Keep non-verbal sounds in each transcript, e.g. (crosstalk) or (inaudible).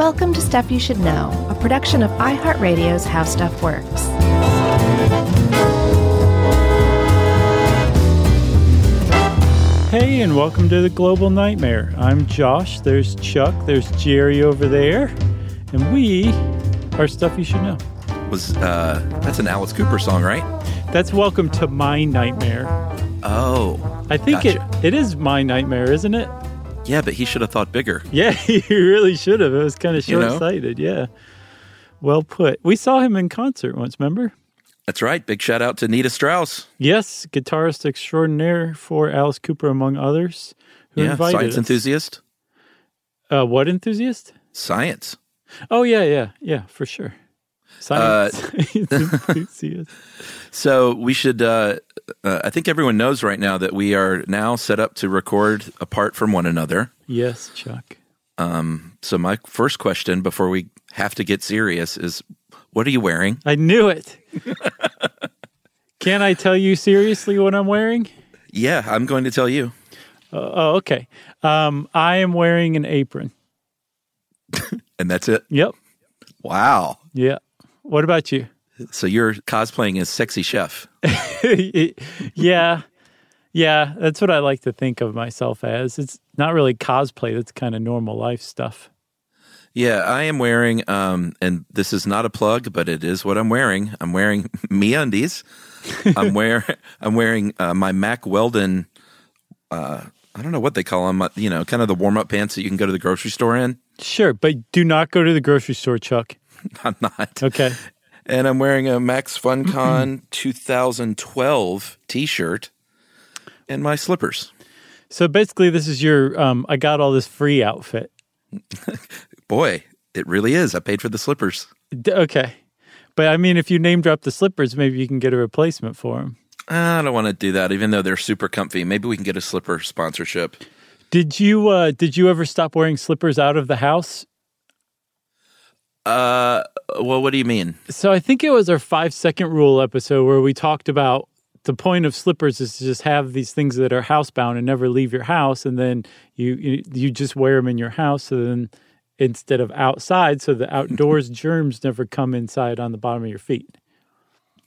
Welcome to Stuff You Should Know, a production of iHeartRadio's How Stuff Works. Hey, and welcome to the Global Nightmare. I'm Josh. There's Chuck. There's Jerry over there. And we are Stuff You Should Know. Was uh that's an Alice Cooper song, right? That's Welcome to My Nightmare. Oh. I think gotcha. it, it is My Nightmare, isn't it? Yeah, but he should have thought bigger. (laughs) Yeah, he really should have. It was kind of You know? short sighted. Yeah. Well put. We saw him in concert once, remember? That's right. Big shout out to Nita Strauss. Yes, guitarist extraordinaire for Alice Cooper, among others, who yeah, invited science us. enthusiast. Uh, what enthusiast? Science. Oh, yeah, yeah, yeah, for sure. Uh, (laughs) Science (laughs) enthusiast. So we should. Uh, uh, I think everyone knows right now that we are now set up to record apart from one another. Yes, Chuck. So my first question before we have to get serious is, what are you wearing? I knew it. Can I tell you seriously what I'm wearing? Yeah, I'm going to tell you. Oh, okay. Um, I am wearing an apron. (laughs) And that's it. Yep. Wow. Yeah. What about you? So you're cosplaying as sexy chef. (laughs) yeah. Yeah. That's what I like to think of myself as. It's not really cosplay, that's kind of normal life stuff. Yeah, I am wearing, um, and this is not a plug, but it is what I'm wearing. I'm wearing (laughs) me undies. I'm (laughs) wear I'm wearing uh, my Mack Weldon. Uh, I don't know what they call them. You know, kind of the warm up pants that you can go to the grocery store in. Sure, but do not go to the grocery store, Chuck. (laughs) I'm not. Okay. And I'm wearing a Max FunCon (clears throat) 2012 T-shirt and my slippers. So basically, this is your um, I got all this free outfit. (laughs) Boy, it really is. I paid for the slippers. D- okay. But I mean, if you name drop the slippers, maybe you can get a replacement for them. I don't want to do that, even though they're super comfy. Maybe we can get a slipper sponsorship. Did you uh, did you ever stop wearing slippers out of the house? Uh, well, what do you mean? So I think it was our five second rule episode where we talked about the point of slippers is to just have these things that are housebound and never leave your house, and then you you, you just wear them in your house. So then instead of outside, so the outdoors (laughs) germs never come inside on the bottom of your feet.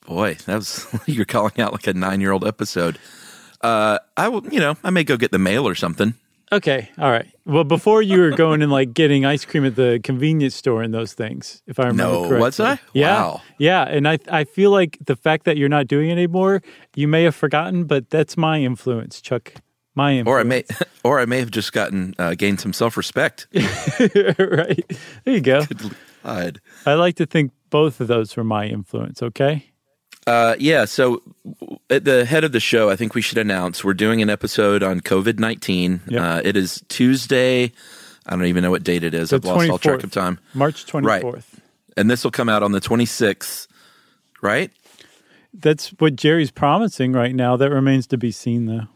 Boy, that was (laughs) you're calling out like a nine year old episode. Uh, I will, you know, I may go get the mail or something. Okay, all right. Well, before you were going and like getting ice cream at the convenience store and those things, if I remember No, correctly. was I? Yeah, Wow. yeah. And I I feel like the fact that you're not doing it anymore, you may have forgotten, but that's my influence, Chuck. My influence. Or I may, (laughs) or I may have just gotten uh, gained some self respect. (laughs) right. There you go. God. I like to think both of those were my influence. Okay. Uh, yeah. So at the head of the show, I think we should announce we're doing an episode on COVID nineteen. Yep. Uh, it is Tuesday. I don't even know what date it is. The I've lost all track of time. March 24th. Right. And this will come out on the twenty sixth, right? That's what Jerry's promising right now. That remains to be seen, though.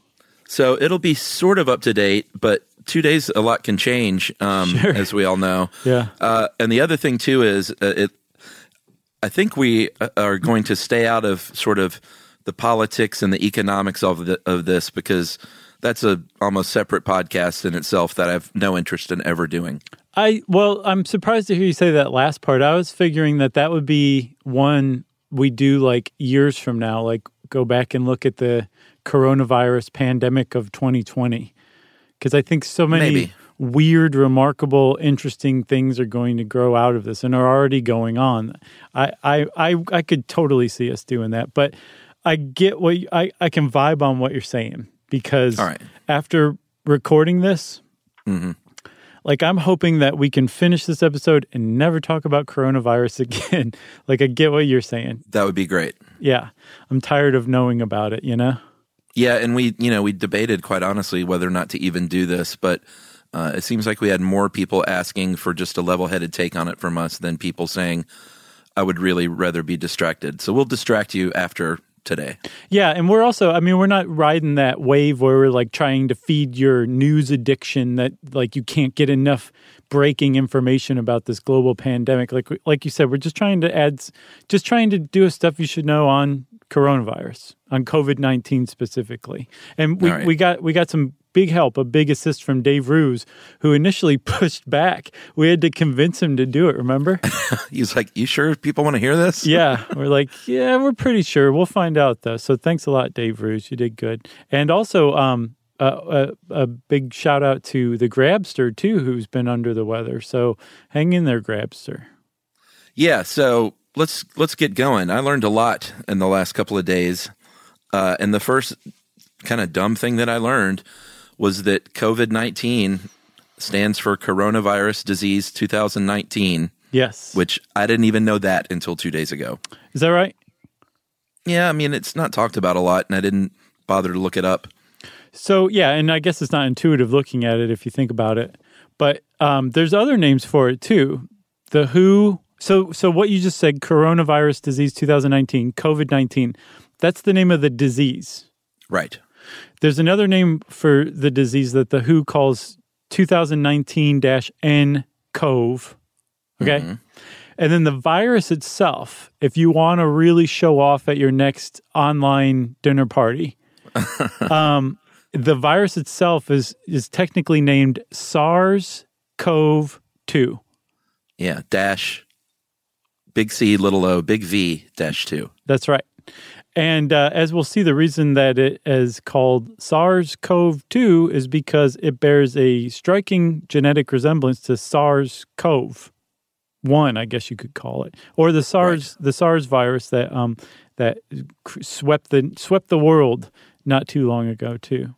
So it'll be sort of up to date, but two days a lot can change, um, Sure. as we all know. Yeah. Uh, and the other thing too is uh, it. I think we uh, are going to stay out of sort of the politics and the economics of the, of this because that's a almost separate podcast in itself that I have no interest in ever doing. I well, I'm surprised to hear you say that last part. I was figuring that that would be one we do like years from now, like go back and look at the coronavirus pandemic of 2020, because I think so many Maybe. Weird, remarkable, interesting things are going to grow out of this and are already going on. I I I, I could totally see us doing that, but I get what you, I I can vibe on what you're saying because right. after recording this mm-hmm. like I'm hoping that we can finish this episode and never talk about coronavirus (laughs) again. like I get what you're saying. That would be great. Yeah. I'm tired of knowing about it, you know? Yeah, and we, you know, we debated quite honestly whether or not to even do this, but uh, it seems like we had more people asking for just a level-headed take on it from us than people saying, "I would really rather be distracted." So we'll distract you after today. Yeah, and we're also I mean, we're not riding that wave where we're like trying to feed your news addiction that like you can't get enough breaking information about this global pandemic. Like like you said, we're just trying to add just trying to do a stuff you should know on coronavirus, on COVID-19 specifically. And we right. we got we got some big help, a big assist from Dave Roos, who initially (laughs) pushed back. We had to convince him to do it, remember? (laughs) He's like, You sure people want to hear this? yeah. (laughs) We're like, Yeah, we're pretty sure. We'll find out, though. So thanks a lot, Dave Roos. You did good. And also, um, uh, a, a big shout out to the Grabster, too, who's been under the weather. So hang in there, Grabster. Yeah, so let's let's get going. I learned a lot in the last couple of days. Uh, and the first kind of dumb thing that I learned was that COVID 19 stands for Coronavirus Disease 2019, Yes. which I didn't even know that until two days ago. Is that right? Yeah, I mean, it's not talked about a lot, and I didn't bother to look it up. So yeah, and I guess it's not intuitive looking at it if you think about it, but um, there's other names for it too. The WHO. So so what you just said, coronavirus disease 2019, COVID 19. That's the name of the disease. Right. There's another name for the disease that the WHO calls 2019-N COV. Okay. And then the virus itself, if you want to really show off at your next online dinner party, (laughs) um, the virus itself is is technically named SARS-CoV-2. Yeah, dash, big C, little o, big V, dash two. That's right. And uh, as we'll see, the reason that it is called SARS CoV 2 is because it bears a striking genetic resemblance to SARS CoV 1, I guess you could call it, or the SARS the SARS virus that um, that swept the swept the world not too long ago too.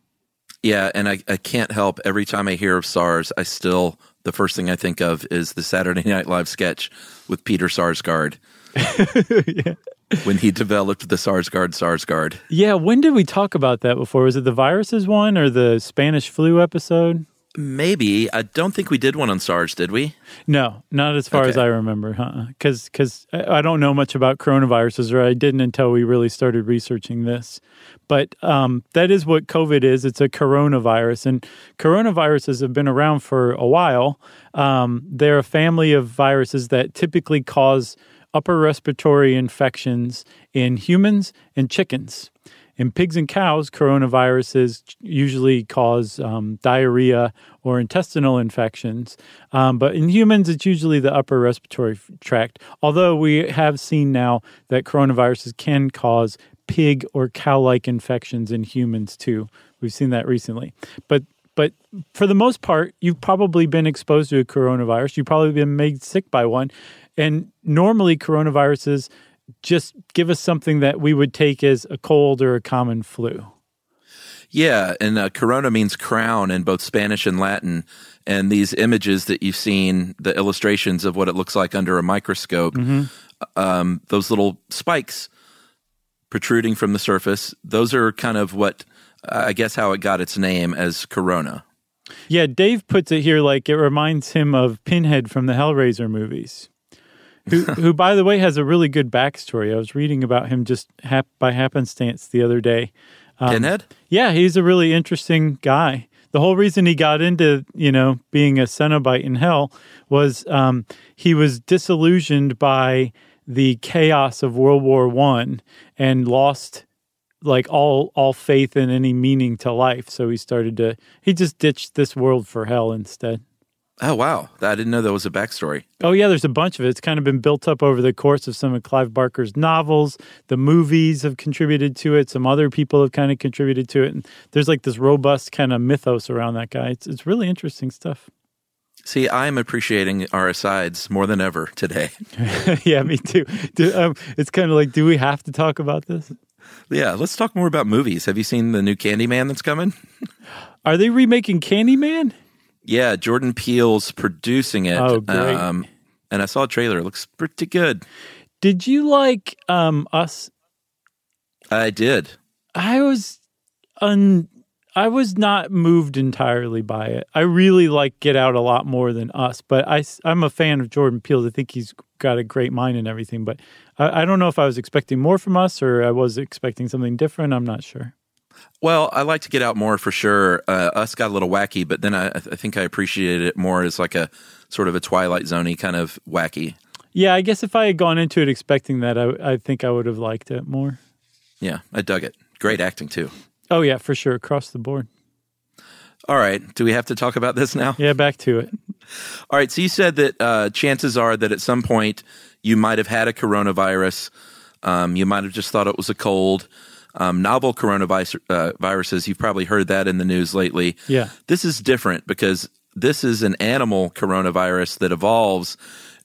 Yeah, and I, I can't help every time I hear of SARS, I still the first thing I think of is the Saturday Night Live sketch with Peter Sarsgaard (laughs) when he developed the SARS-Guard, SARS-Guard. Yeah, when did we talk about that before? Was it the viruses one or the Spanish flu episode? Maybe I don't think we did one on SARS, did we? No, not as far as I remember, huh? Because because I I don't know much about coronaviruses, or I didn't until we really started researching this. But um, that is what COVID is. It's a coronavirus, and coronaviruses have been around for a while. Um, they're a family of viruses that typically cause upper respiratory infections in humans and chickens. In pigs and cows, coronaviruses usually cause um, diarrhea or intestinal infections. Um, but in humans, it's usually the upper respiratory tract. Although we have seen now that coronaviruses can cause pig or cow like infections in humans too. We've seen that recently. But but for the most part, you've probably been exposed to a coronavirus. You've probably been made sick by one. And normally, coronaviruses just give us something that we would take as a cold or a common flu. Yeah, and uh, corona means crown in both Spanish and Latin. And these images that you've seen, the illustrations of what it looks like under a microscope, um, those little spikes protruding from the surface, those are kind of what I guess how it got its name as corona. Yeah, Dave puts it here like it reminds him of Pinhead from the Hellraiser movies. Who, (laughs) who, by the way, has a really good backstory. I was reading about him just hap- by happenstance the other day. Pinhead? Yeah, he's a really interesting guy. The whole reason he got into, you know, being a Cenobite in hell was um, he was disillusioned by the chaos of World War One and lost like all all faith in any meaning to life. So he started to he just ditched this world for hell instead. Oh wow, I didn't know that was a backstory. Oh yeah, there's a bunch of it. It's kind of been built up over the course of some of Clive Barker's novels. The movies have contributed to it. Some other people have kind of contributed to it. And there's like this robust kind of mythos around that guy. It's it's really interesting stuff. See, I'm appreciating our asides more than ever today. (laughs) yeah, me too. Do, um, it's kind of like, do we have to talk about this? yeah, let's talk more about movies. Have you seen the new Candyman that's coming? Are they remaking Candyman? Yeah, Jordan Peele's producing it. Oh, great. Um, and I saw a trailer. It looks pretty good. Did you like um us? I did. I was un I was not moved entirely by it. I really like Get Out a lot more than Us, but I, I'm a fan of Jordan Peele. I think he's got a great mind and everything, but I, I don't know if I was expecting more from Us or I was expecting something different. I'm not sure. Well, I like to get out more for sure. Uh, Us got a little wacky, but then I, I think I appreciated it more as like a sort of a Twilight Zoney kind of wacky. Yeah, I guess if I had gone into it expecting that, I, I think I would have liked it more. Yeah, I dug it. Great acting too. Oh yeah, for sure, across the board. All right. Do we have to talk about this now? Yeah, back to it. All right. So you said that uh, chances are that at some point you might have had a coronavirus. Um, you might have just thought it was a cold. Um, novel coronavirus uh, viruses, you've probably heard that in the news lately. Yeah. This is different because this is an animal coronavirus that evolves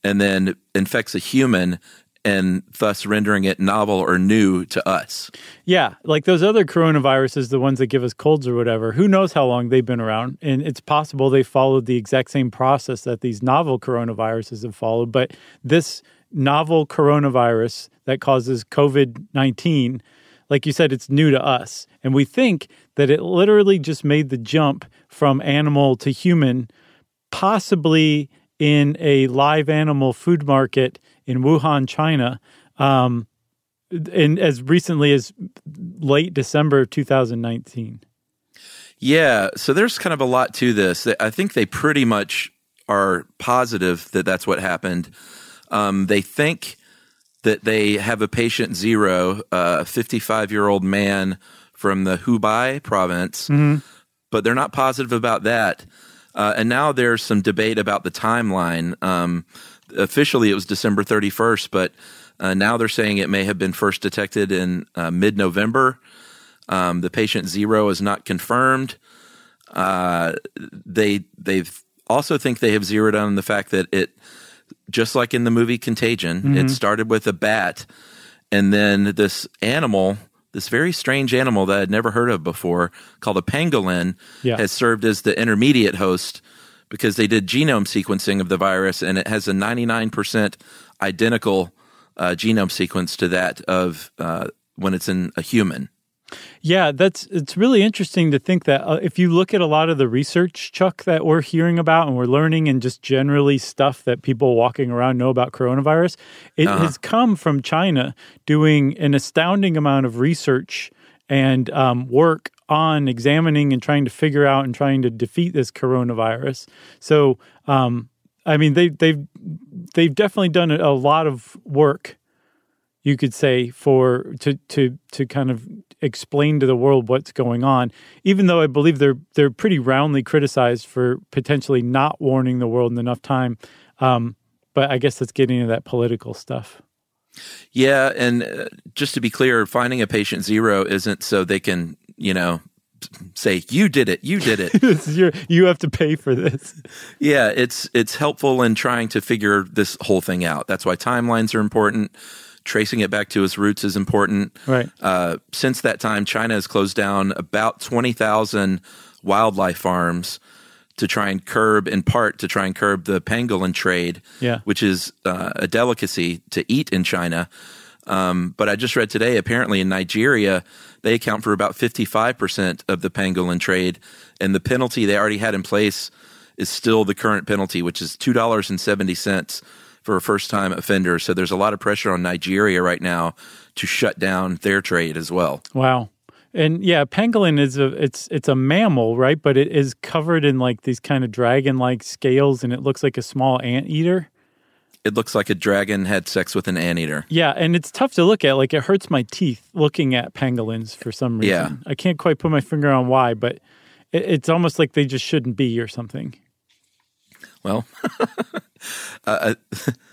and then infects a human and thus rendering it novel or new to us. Yeah, like those other coronaviruses, the ones that give us colds or whatever, who knows how long they've been around. And it's possible they followed the exact same process that these novel coronaviruses have followed. But this novel coronavirus that causes COVID 19, like you said, it's new to us. And we think that it literally just made the jump from animal to human, possibly in a live animal food market in Wuhan, China, um, in as recently as late December of 2019. Yeah, so there's kind of a lot to this. I think they pretty much are positive that that's what happened. Um, they think that they have a patient zero, a 55 year old man from the Hubei province, mm-hmm. but they're not positive about that. Uh, and now there's some debate about the timeline. Um, officially, it was December 31st, but uh, now they're saying it may have been first detected in uh, mid November. Um, the patient zero is not confirmed. Uh, they they also think they have zeroed on the fact that it, just like in the movie Contagion, mm-hmm. it started with a bat, and then this animal this very strange animal that I'd never heard of before called a pangolin yeah. has served as the intermediate host because they did genome sequencing of the virus and it has a 99% identical uh, genome sequence to that of uh, when it's in a human. Yeah, that's it's really interesting to think that uh, if you look at a lot of the research, Chuck, that we're hearing about and we're learning, and just generally stuff that people walking around know about coronavirus, it uh-huh. has come from China doing an astounding amount of research and um, work on examining and trying to figure out and trying to defeat this coronavirus. So, um, I mean, they, they've they've definitely done a lot of work you could say for to to to kind of explain to the world what's going on even though i believe they're they're pretty roundly criticized for potentially not warning the world in enough time. Um, but i guess that's getting into that political stuff. Yeah and uh, just to be clear finding a patient zero isn't so they can you know say you did it you did it. (laughs) Your, you have to pay for this. Yeah it's it's helpful in trying to figure this whole thing out. That's why timelines are important tracing it back to its roots is important. Right. Uh, since that time, China has closed down about 20,000 wildlife farms to try and curb, in part, to try and curb the pangolin trade, yeah. which is uh, a delicacy to eat in China. Um, but I just read today, apparently in Nigeria, they account for about 55% of the pangolin trade. And the penalty they already had in place is still the current penalty, which is $2.70 for a first time offender. So there's a lot of pressure on Nigeria right now to shut down their trade as well. Wow. And yeah, pangolin is a it's it's a mammal, right? But it is covered in like these kind of dragon like scales and it looks like a small anteater. It looks like a dragon had sex with an anteater. Yeah, and it's tough to look at. Like it hurts my teeth looking at pangolins for some reason. Yeah. I can't quite put my finger on why, but it, it's almost like they just shouldn't be or something. Well, (laughs) uh,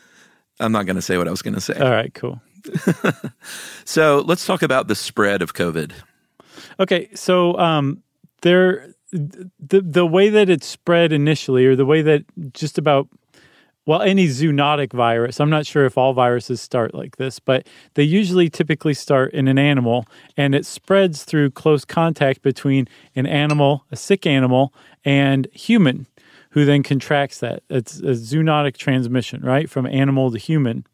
(laughs) I'm not going to say what I was going to say. All right, cool. (laughs) so let's talk about the spread of COVID. Okay, so um, there, the the way that it spread initially, or the way that just about well, any zoonotic virus, I'm not sure if all viruses start like this, but they usually typically start in an animal and it spreads through close contact between an animal, a sick animal, and human who then contracts that. It's a zoonotic transmission, right? From animal to human.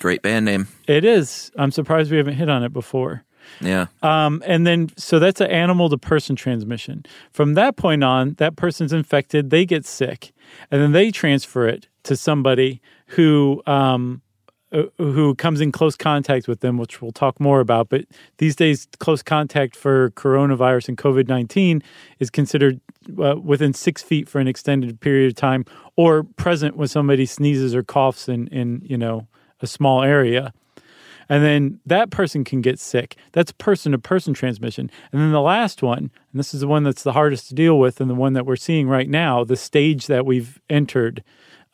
Great band name. It is. I'm surprised we haven't hit on it before. Yeah. Um, and then, so that's an animal to person transmission. From that point on, that person's infected, they get sick, and then they transfer it to somebody who um, who comes in close contact with them, which we'll talk more about. But these days, close contact for coronavirus and COVID 19 is considered uh, within six feet for an extended period of time or present when somebody sneezes or coughs in, in you know, a small area. And then that person can get sick. That's person to person transmission. And then the last one, and this is the one that's the hardest to deal with and the one that we're seeing right now, the stage that we've entered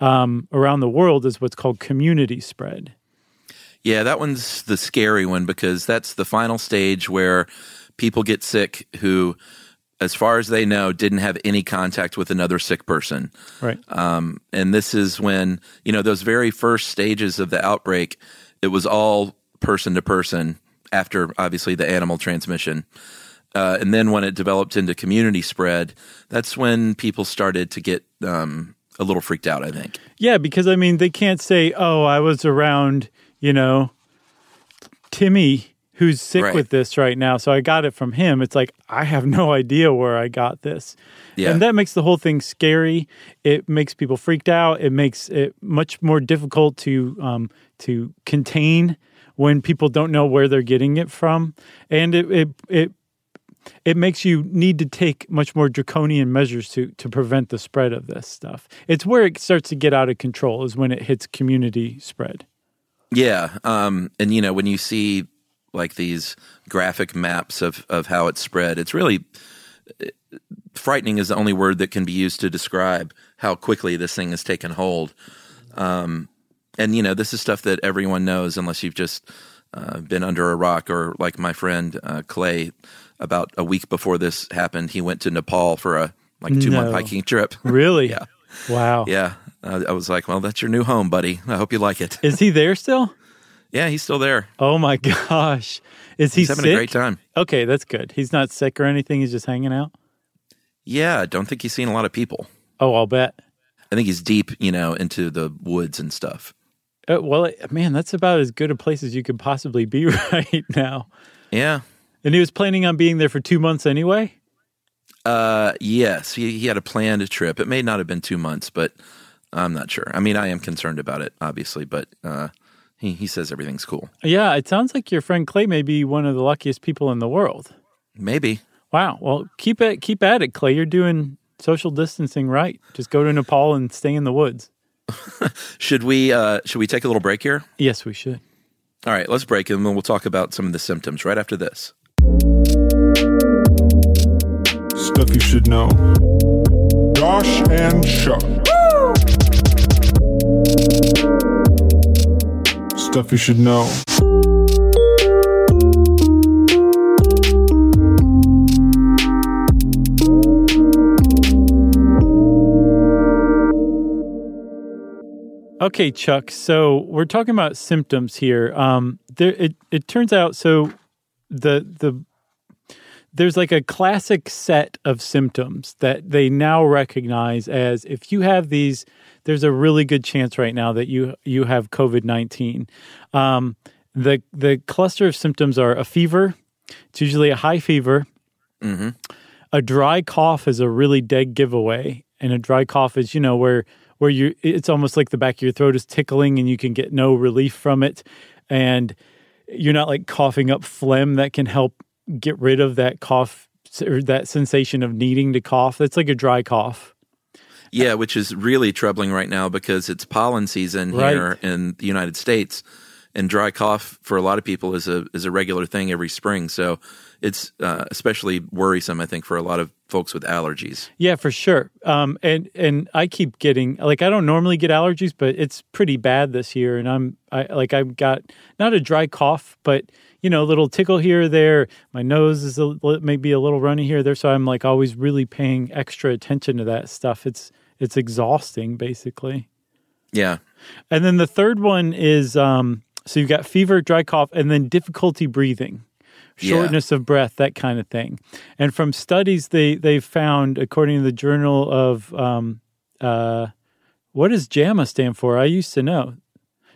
um, around the world is what's called community spread. Yeah, that one's the scary one because that's the final stage where people get sick who, as far as they know, didn't have any contact with another sick person. Right. Um, and this is when, you know, those very first stages of the outbreak, it was all person to person after obviously the animal transmission. Uh, and then when it developed into community spread, that's when people started to get um, a little freaked out, I think. Yeah, because I mean, they can't say, oh, I was around, you know, Timmy who's sick Right. with this right now. So I got it from him. It's like, I have no (laughs) idea where I got this. Yeah. And that makes the whole thing scary. It makes people freaked out. It makes it much more difficult to um, to contain when people don't know where they're getting it from, and it it it it makes you need to take much more draconian measures to to prevent the spread of this stuff. It's where it starts to get out of control is when it hits community spread. Yeah, um, and you know when you see like these graphic maps of of how it's spread, it's really frightening. Is the only word that can be used to describe how quickly this thing has taken hold. Um, and you know this is stuff that everyone knows unless you've just uh, been under a rock or like my friend uh, Clay. About a week before this happened, he went to Nepal for a like two month No. hiking trip. (laughs) Really? Yeah. Wow. Yeah, uh, I was like, "Well, that's your new home, buddy. I hope you like it." Is he there still? Yeah, he's still there. Oh my (laughs) gosh. Is he He's having sick? a great time. Okay, that's good. He's not sick or anything. He's just hanging out. Yeah, I don't think he's seen a lot of people. Oh, I'll bet. I think he's deep, you know, into the woods and stuff. Uh, well, man, that's about as good a place as you could possibly be (laughs) right now. Yeah. And he was planning on being there for two months anyway. Uh, yes, he, he had a planned trip. It may not have been two months, but I'm not sure. I mean, I am concerned about it, obviously, but uh, he, he says everything's cool. Yeah, it sounds like your friend Clay may be one of the luckiest people in the world. Maybe. Wow. Well, keep it keep at it, Clay. You're doing social distancing right. Just go to Nepal and stay in the woods. (laughs) Should we uh, should we take a little break here? Yes, we should. All right, let's break and then we'll talk about some of the symptoms right after this. Stuff you should know. Josh and Chuck. Stuff you should know. Okay, Chuck. So we're talking about symptoms here. Um, there, it it turns out so the the there's like a classic set of symptoms that they now recognize as if you have these, there's a really good chance right now that you you have COVID nineteen. Um, the the cluster of symptoms are a fever. It's usually a high fever. A dry cough is a really dead giveaway, and a dry cough is you know where where you it's almost like the back of your throat is tickling and you can get no relief from it, and you're not like coughing up phlegm that can help get rid of that cough or that sensation of needing to cough. That's like a dry cough. Yeah, which is really troubling right now because it's pollen season here in the United States, and dry cough for a lot of people is a is a regular thing every spring. So it's uh, especially worrisome, I think, for a lot of folks with allergies. Yeah, for sure. Um, and and I keep getting like I don't normally get allergies, but it's pretty bad this year. And I'm I like I've got not a dry cough, but you know, a little tickle here or there. My nose is a, maybe a little runny here or there. So I'm like always really paying extra attention to that stuff. It's it's exhausting, basically. Yeah, And then the third one is um, so you've got fever, dry cough, and then difficulty breathing, Yeah. shortness of breath, that kind of thing. And from studies they they found, according to the Journal of um, uh, what does JAMA stand for? I used to know.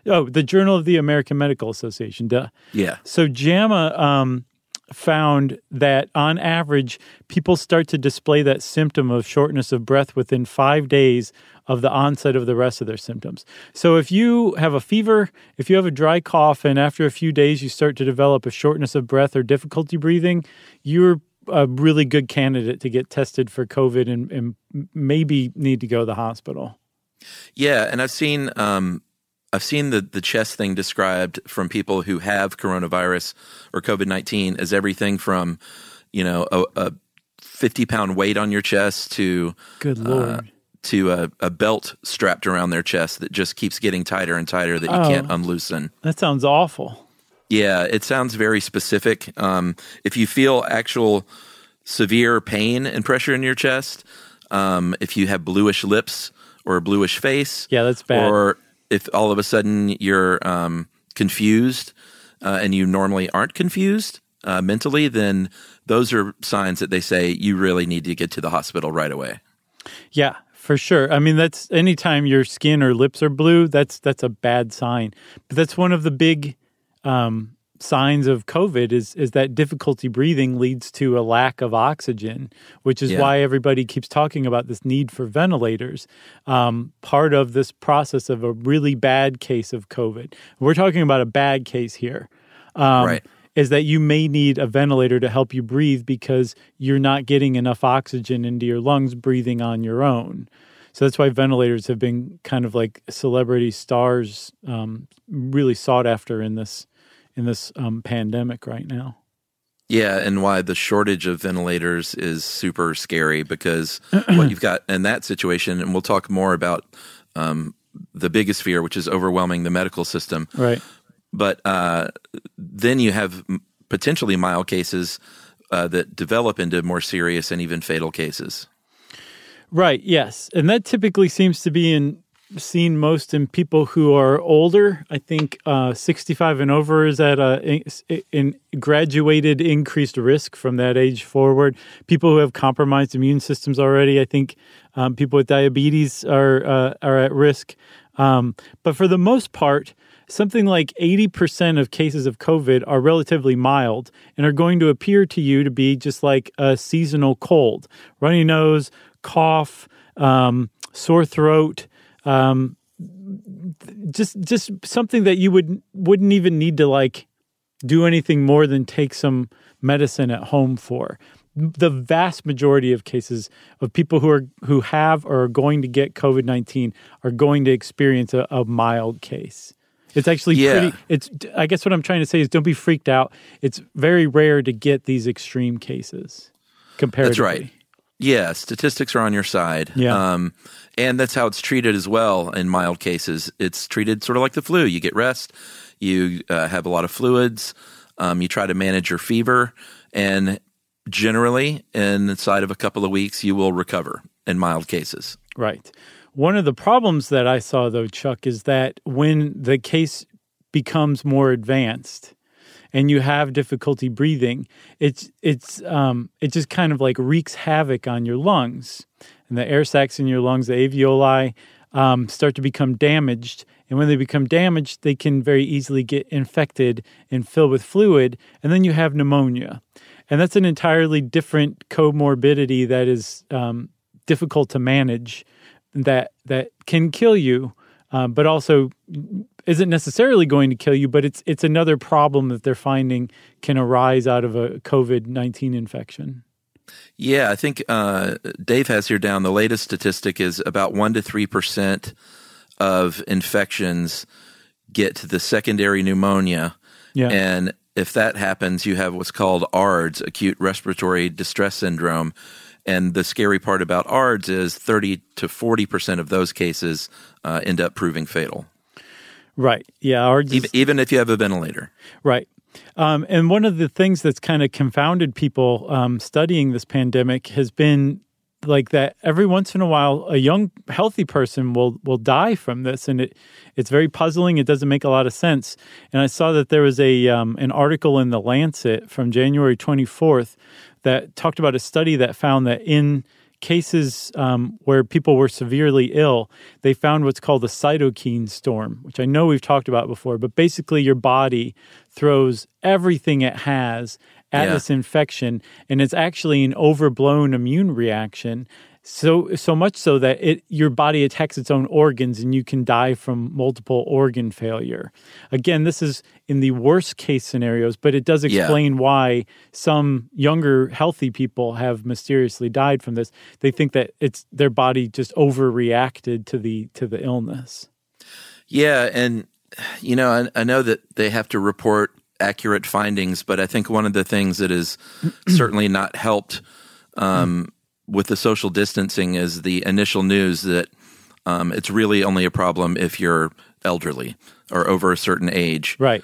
Oh, the Journal of the American Medical Association. Duh. yeah, So JAMA um, found that on average, people start to display that symptom of shortness of breath within five days of the onset of the rest of their symptoms. So if you have a fever, if you have a dry cough, and after a few days you start to develop a shortness of breath or difficulty breathing, you're a really good candidate to get tested for COVID and, and maybe need to go to the hospital. yeah. And I've seen um, I've seen the the chest thing described from people who have coronavirus or COVID nineteen as everything from you know a, a fifty pound weight on your chest to Good lord. to a, a belt strapped around their chest that just keeps getting tighter and tighter that you Oh. can't unloosen. that sounds awful. Yeah, it sounds very specific. Um, if you feel actual severe pain and pressure in your chest, um, if you have bluish lips or a bluish face, Yeah, that's bad. or if all of a sudden you're um, confused uh, and you normally aren't confused uh, mentally, then those are signs that they say you really need to get to the hospital right away. Yeah, for sure. I mean, that's anytime your skin or lips are blue, that's that's a bad sign. But that's one of the big um, signs of COVID is is that difficulty breathing leads to a lack of oxygen, which is Yeah. why everybody keeps talking about this need for ventilators. Um, part of this process of a really bad case of COVID. We're talking about a bad case here. Um, Right. Is that you may need a ventilator to help you breathe because you're not getting enough oxygen into your lungs breathing on your own. So that's why ventilators have been kind of like celebrity stars, um, really sought after in this in this um, pandemic right now. Yeah, and why the shortage of ventilators is super scary because what you've got in that situation, and we'll talk more about um, the biggest fear, which is overwhelming the medical system. Right. But uh, then you have potentially mild cases uh, that develop into more serious and even fatal cases. Right. Yes, and that typically seems to be in seen most in people who are older. I think uh, 65 and over is at a in graduated increased risk from that age forward. People who have compromised immune systems already. I think um, people with diabetes are uh, are at risk. Um, but for the most part, something like 80% of cases of COVID are relatively mild and are going to appear to you to be just like a seasonal cold, runny nose, cough, um, sore throat, um, just just something that you would wouldn't even need to like do anything more than take some medicine at home for. The vast majority of cases of people who are who have or are going to get COVID nineteen are going to experience a, a mild case. It's actually Yeah. pretty. It's. I guess what I'm trying to say is, don't be freaked out. It's very rare to get these extreme cases. Comparatively, That's right. Yeah, statistics are on your side. Yeah. Um, and that's how it's treated as well in mild cases. It's treated sort of like the flu. You get rest, you uh, have a lot of fluids, um, you try to manage your fever, and generally, inside of a couple of weeks, you will recover in mild cases. Right. One of the problems that I saw, though, Chuck, is that when the case becomes more advanced and you have difficulty breathing, it's it's um, it just kind of like wreaks havoc on your lungs, and the air sacs in your lungs, the alveoli, um, start to become damaged. And when they become damaged, they can very easily get infected and fill with fluid, and then you have pneumonia. And that's an entirely different comorbidity that is um, difficult to manage that that can kill you, um, but also isn't necessarily going to kill you. But it's it's another problem that they're finding can arise out of a COVID nineteen infection. Yeah, I think uh, Dave has here down the latest statistic is about 1% to 3% of infections get to the secondary pneumonia. Yeah. And if that happens, you have what's called ARDS, acute respiratory distress syndrome. And the scary part about ARDS is 30 to 40% of those cases uh, end up proving fatal, Right. Yeah. ARDS even, even if you have a ventilator. Right. Um, and one of the things that's kind of confounded people um, studying this pandemic has been like that every once in a while a young healthy person will will die from this and it it's very puzzling it doesn't make a lot of sense and i saw that there was a um, an article in the lancet from january 24th that talked about a study that found that in cases um, where people were severely ill, they found what's called a cytokine storm, which I know we've talked about before, but basically your body throws everything it has at Yeah. this infection, and it's actually an overblown immune reaction. So so much so that it your body attacks its own organs and you can die from multiple organ failure. Again, this is in the worst case scenarios, but it does Yeah. explain why some younger healthy people have mysteriously died from this. They think that it's their body just overreacted to the to the illness. Yeah, and you know, I, I know that they have to report accurate findings, but I think one of the things that is (clears throat) certainly not helped um, with the social distancing is the initial news that um, it's really only a problem if you're elderly or over a certain age. Right.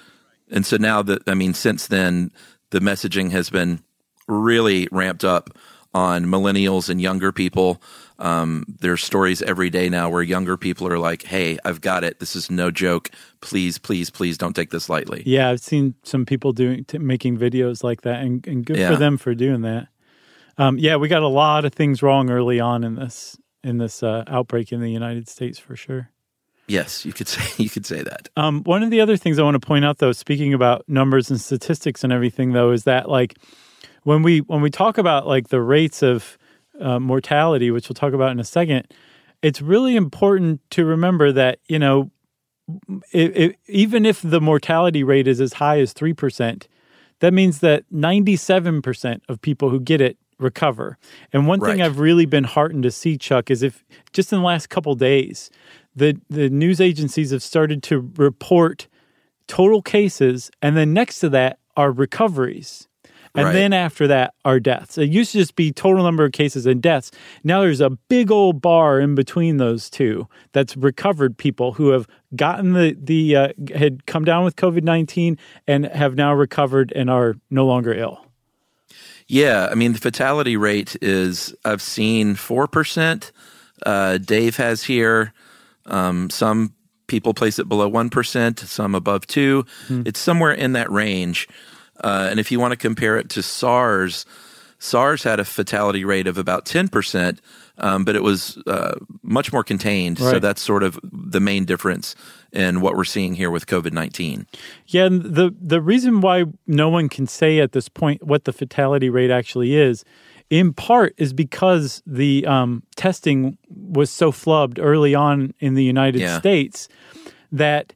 And so now that I mean, since then, the messaging has been really ramped up on millennials and younger people. Um, there's stories every day now where younger people are like, "Hey, I've got it. This is no joke. Please, please, please, don't take this lightly." Yeah, I've seen some people doing t- making videos like that, and, and good Yeah. for them for doing that. Um, yeah, we got a lot of things wrong early on in this in this uh, outbreak in the United States for sure. Yes, you could (laughs) say you could say that. Um, one of the other things I want to point out, though, speaking about numbers and statistics and everything, though, is that like when we when we talk about like the rates of uh, mortality, which we'll talk about in a second, it's really important to remember that you know it, it, even if the mortality rate is as high as three percent, that means that ninety seven percent of people who get it recover. And one thing I've really been heartened to see, Chuck, is if just in the last couple days, the the news agencies have started to report total cases, and then next to that are recoveries. And Right. then after that are deaths. It used to just be total number of cases and deaths. Now there's a big old bar in between those two that's recovered people who have gotten the the uh, had come down with COVID nineteen and have now recovered and are no longer ill. Yeah, I mean the fatality rate is I've seen four percent. Uh, Dave has here. Um, some people place it below one percent, some above two. It's somewhere in that range. Uh, and if you want to compare it to SARS, SARS had a fatality rate of about ten percent, um, but it was uh, much more contained. So that's sort of the main difference in what we're seeing here with COVID nineteen. Yeah, and the the reason why no one can say at this point what the fatality rate actually is, in part, is because the um, testing was so flubbed early on in the United Yeah. States that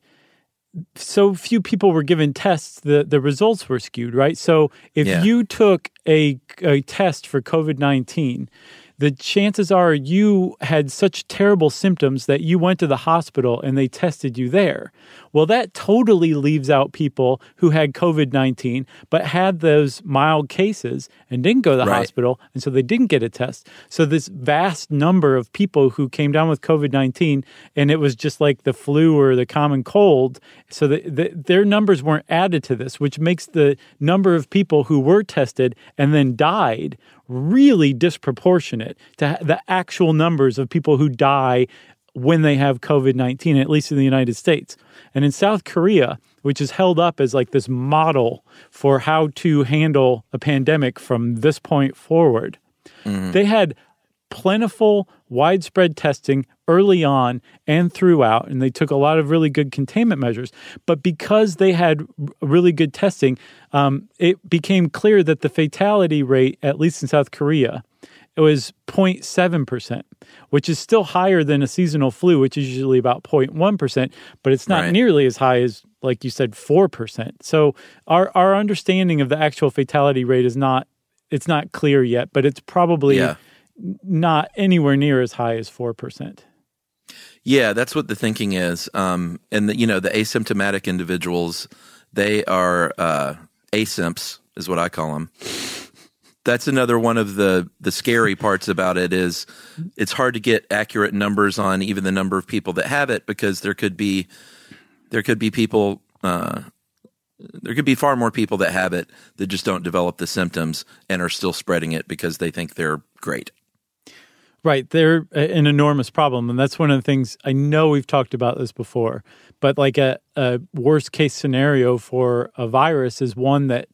so few people were given tests, the, the results were skewed, right? So if Yeah. you took a, a test for COVID 19, the chances are you had such terrible symptoms that you went to the hospital and they tested you there. Well, that totally leaves out people who had COVID 19 but had those mild cases and didn't go to the Right. hospital. And so they didn't get a test. So, this vast number of people who came down with COVID 19 and it was just like the flu or the common cold. So, the, the, their numbers weren't added to this, which makes the number of people who were tested and then died really disproportionate to the actual numbers of people who die when they have COVID 19, at least in the United States. And in South Korea, which is held up as like this model for how to handle a pandemic from this point forward, mm-hmm. they had plentiful, widespread testing early on and throughout, and they took a lot of really good containment measures. But because they had really good testing, um, it became clear that the fatality rate, at least in South Korea, it was 0.7%, which is still higher than a seasonal flu, which is usually about 0.1%, but it's not Right. nearly as high as, like you said, 4%. So our, our understanding of the actual fatality rate is not, it's not clear yet, but it's probably Yeah. Not anywhere near as high as 4%. Yeah, that's what the thinking is. Um, and the, you know, the asymptomatic individuals, they are uh, asimps, is what I call them. That's another one of the the scary parts about it is it's hard to get accurate numbers on even the number of people that have it because there could be there could be people uh, there could be far more people that have it that just don't develop the symptoms and are still spreading it because they think they're great. Right. They're an enormous problem. And that's one of the things I know we've talked about this before. But like a, a worst case scenario for a virus is one that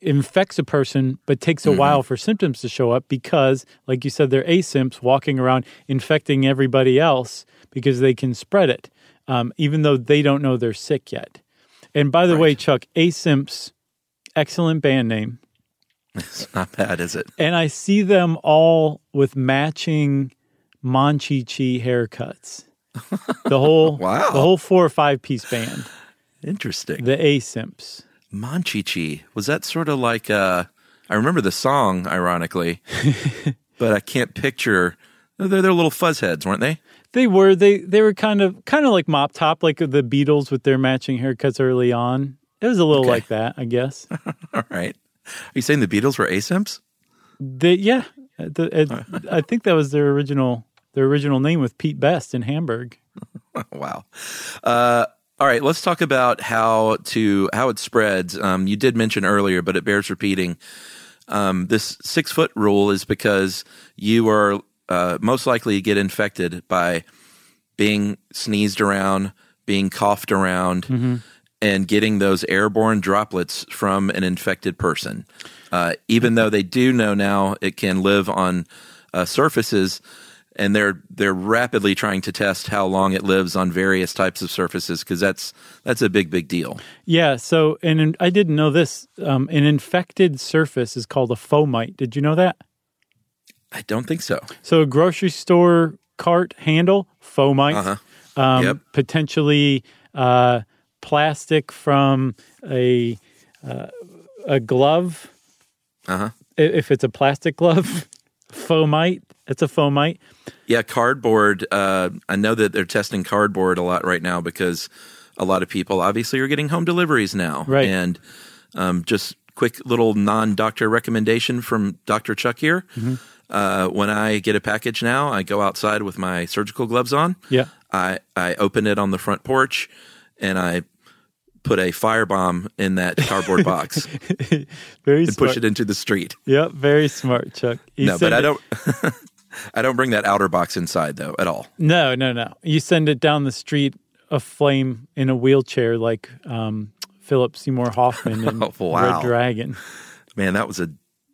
infects a person, but takes a while for symptoms to show up because, like you said, they're asimps walking around infecting everybody else because they can spread it, um, even though they don't know they're sick yet. And by the way, Chuck, asimps, excellent band name. (laughs) It's not bad, is it? and I see them all with matching Monchichi haircuts. (laughs) The whole Wow. the whole four or five piece band, Interesting. the A Simps. Monchichi. Was that sort of like uh I remember the song, ironically, (laughs) but I can't picture they're, they're little fuzzheads, weren't they? They were they they were kind of kind of like mop top, like the Beatles with their matching haircuts early on. It was a little Okay. like that, I guess. All right. Are you saying the Beatles were asimps? They, yeah, the, it, I think that was their original their original name with Pete Best in Hamburg. (laughs) wow. Uh, all right, let's talk about how to how it spreads. Um, you did mention earlier, but it bears repeating. Um, this six foot rule is because you are uh, most likely to get infected by being sneezed around, being coughed around, and getting those airborne droplets from an infected person. Uh, even though they do know now it can live on uh, surfaces, and they're they're rapidly trying to test how long it lives on various types of surfaces because that's that's a big big deal. Yeah. So, and in- I didn't know this. Um, an infected surface is called a fomite. Did you know that? I don't think so. So, a grocery store cart handle, fomite. Uh-huh. Um, Yep. Potentially uh, plastic from a uh, a glove. Uh huh. If it's a plastic glove, (laughs) fomite. It's a fomite. Yeah, cardboard. Uh, I know that they're testing cardboard a lot right now because a lot of people obviously are getting home deliveries now. Right. And um, just quick little non doctor recommendation from Dr. Chuck here. Uh, when I get a package now, I go outside with my surgical gloves on. Yeah. I, I open it on the front porch and I put a firebomb in that cardboard (laughs) box Very and smart. push it into the street. Yep. Very smart, Chuck. You no, but I don't. (laughs) I don't bring that outer box inside though at all. No, no, no. You send it down the street aflame in a wheelchair like um, Philip Seymour Hoffman in (laughs) Oh, wow. Red Dragon. Man, that was a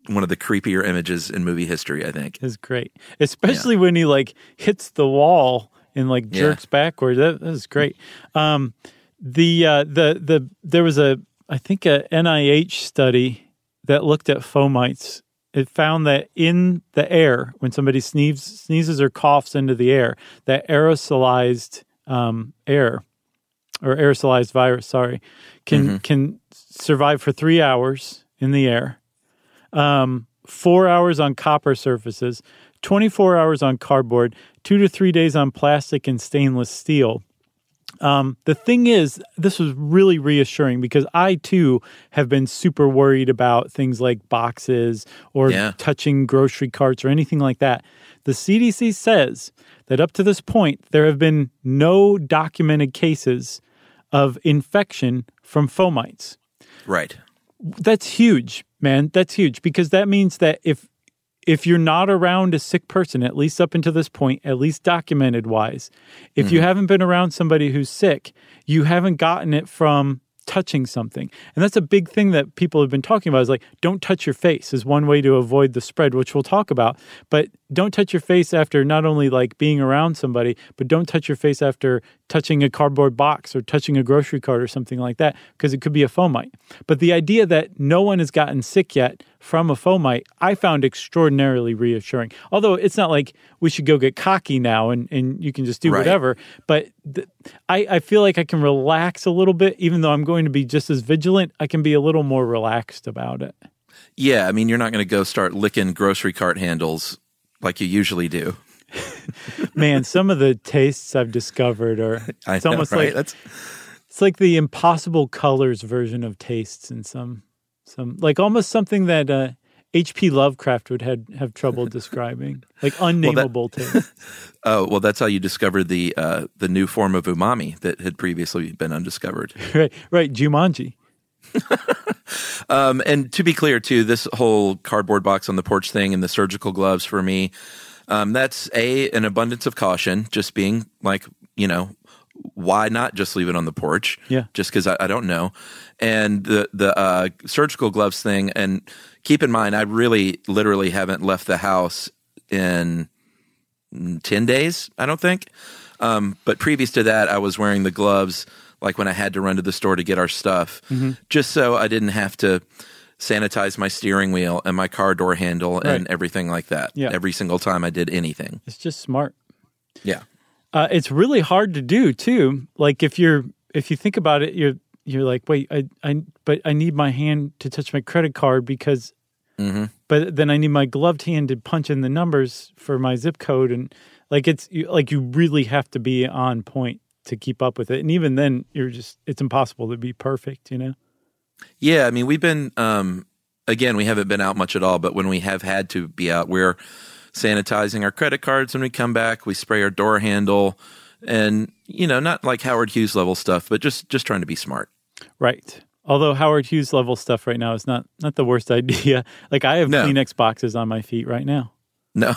one of the creepier images in movie history. I think. is great, especially when he like hits the wall and like Yeah. jerks backward. That, that was great. Um, the uh, the the there was a I think a NIH study that looked at fomites. It found that in the air, when somebody sneezes, sneezes or coughs into the air, that aerosolized um, air or aerosolized virus, sorry, can can survive for three hours in the air um, four hours on copper surfaces, 24 hours on cardboard, two to three days on plastic and stainless steel. Um, the thing is, this was really reassuring because I too have been super worried about things like boxes or Yeah. touching grocery carts or anything like that. The CDC says that up to this point, there have been no documented cases of infection from fomites Right. that's huge, man. That's huge because that means that if if you're not around a sick person, at least up until this point, at least documented wise, if you mm-hmm. haven't been around somebody who's sick, you haven't gotten it from touching something. And that's a big thing that people have been talking about is like don't touch your face is one way to avoid the spread, which we'll talk about. But don't touch your face after not only like being around somebody, but don't touch your face after touching a cardboard box or touching a grocery cart or something like that because it could be a fomite. But the idea that no one has gotten sick yet from a fomite, I found extraordinarily reassuring. Although it's not like we should go get cocky now and, and you can just do Right. whatever. But th- I, I feel like I can relax a little bit, even though I'm going to be just as vigilant. I can be a little more relaxed about it. Yeah, I mean, you're not going to go start licking grocery cart handles like you usually do. (laughs) Man, some of the tastes I've discovered are (laughs) it's know, almost right? like that's it's like the impossible colors version of tastes in some some like almost something that uh H.P. Lovecraft would had have trouble (laughs) describing, like unnameable taste. oh well, that's how you discovered the uh, the new form of umami that had previously been undiscovered. right, right. Jumanji. Um, and to be clear, too, this whole cardboard box on the porch thing and the surgical gloves for me, um, that's a an abundance of caution. Just being like, you know, why not just leave it on the porch? Yeah. just because I, I don't know. And the the uh, surgical gloves thing, and keep in mind, I really literally haven't left the house in ten days. I don't think. Um, but previous to that, I was wearing the gloves like when I had to run to the store to get our stuff, Mm-hmm. just so I didn't have to sanitize my steering wheel and my car door handle and everything like that. Yeah. Every single time I did anything. It's just smart. Yeah. Uh, it's really hard to do too. Like if you're if you think about it, you're you're like, wait, I I but I need my hand to touch my credit card because, Mm-hmm. but then I need my gloved hand to punch in the numbers for my zip code and Like it's like you really have to be on point to keep up with it, and even then, you're just it's impossible to be perfect. You know. Yeah, I mean, we've been um, again, we haven't been out much at all, but when we have had to be out, we're sanitizing our credit cards when we come back. We spray our door handle, and you know, not like Howard Hughes level stuff, but just just trying to be smart. Right. Although Howard Hughes level stuff right now is not not the worst (laughs) idea. Like I have No. Kleenex boxes on my feet right now. No,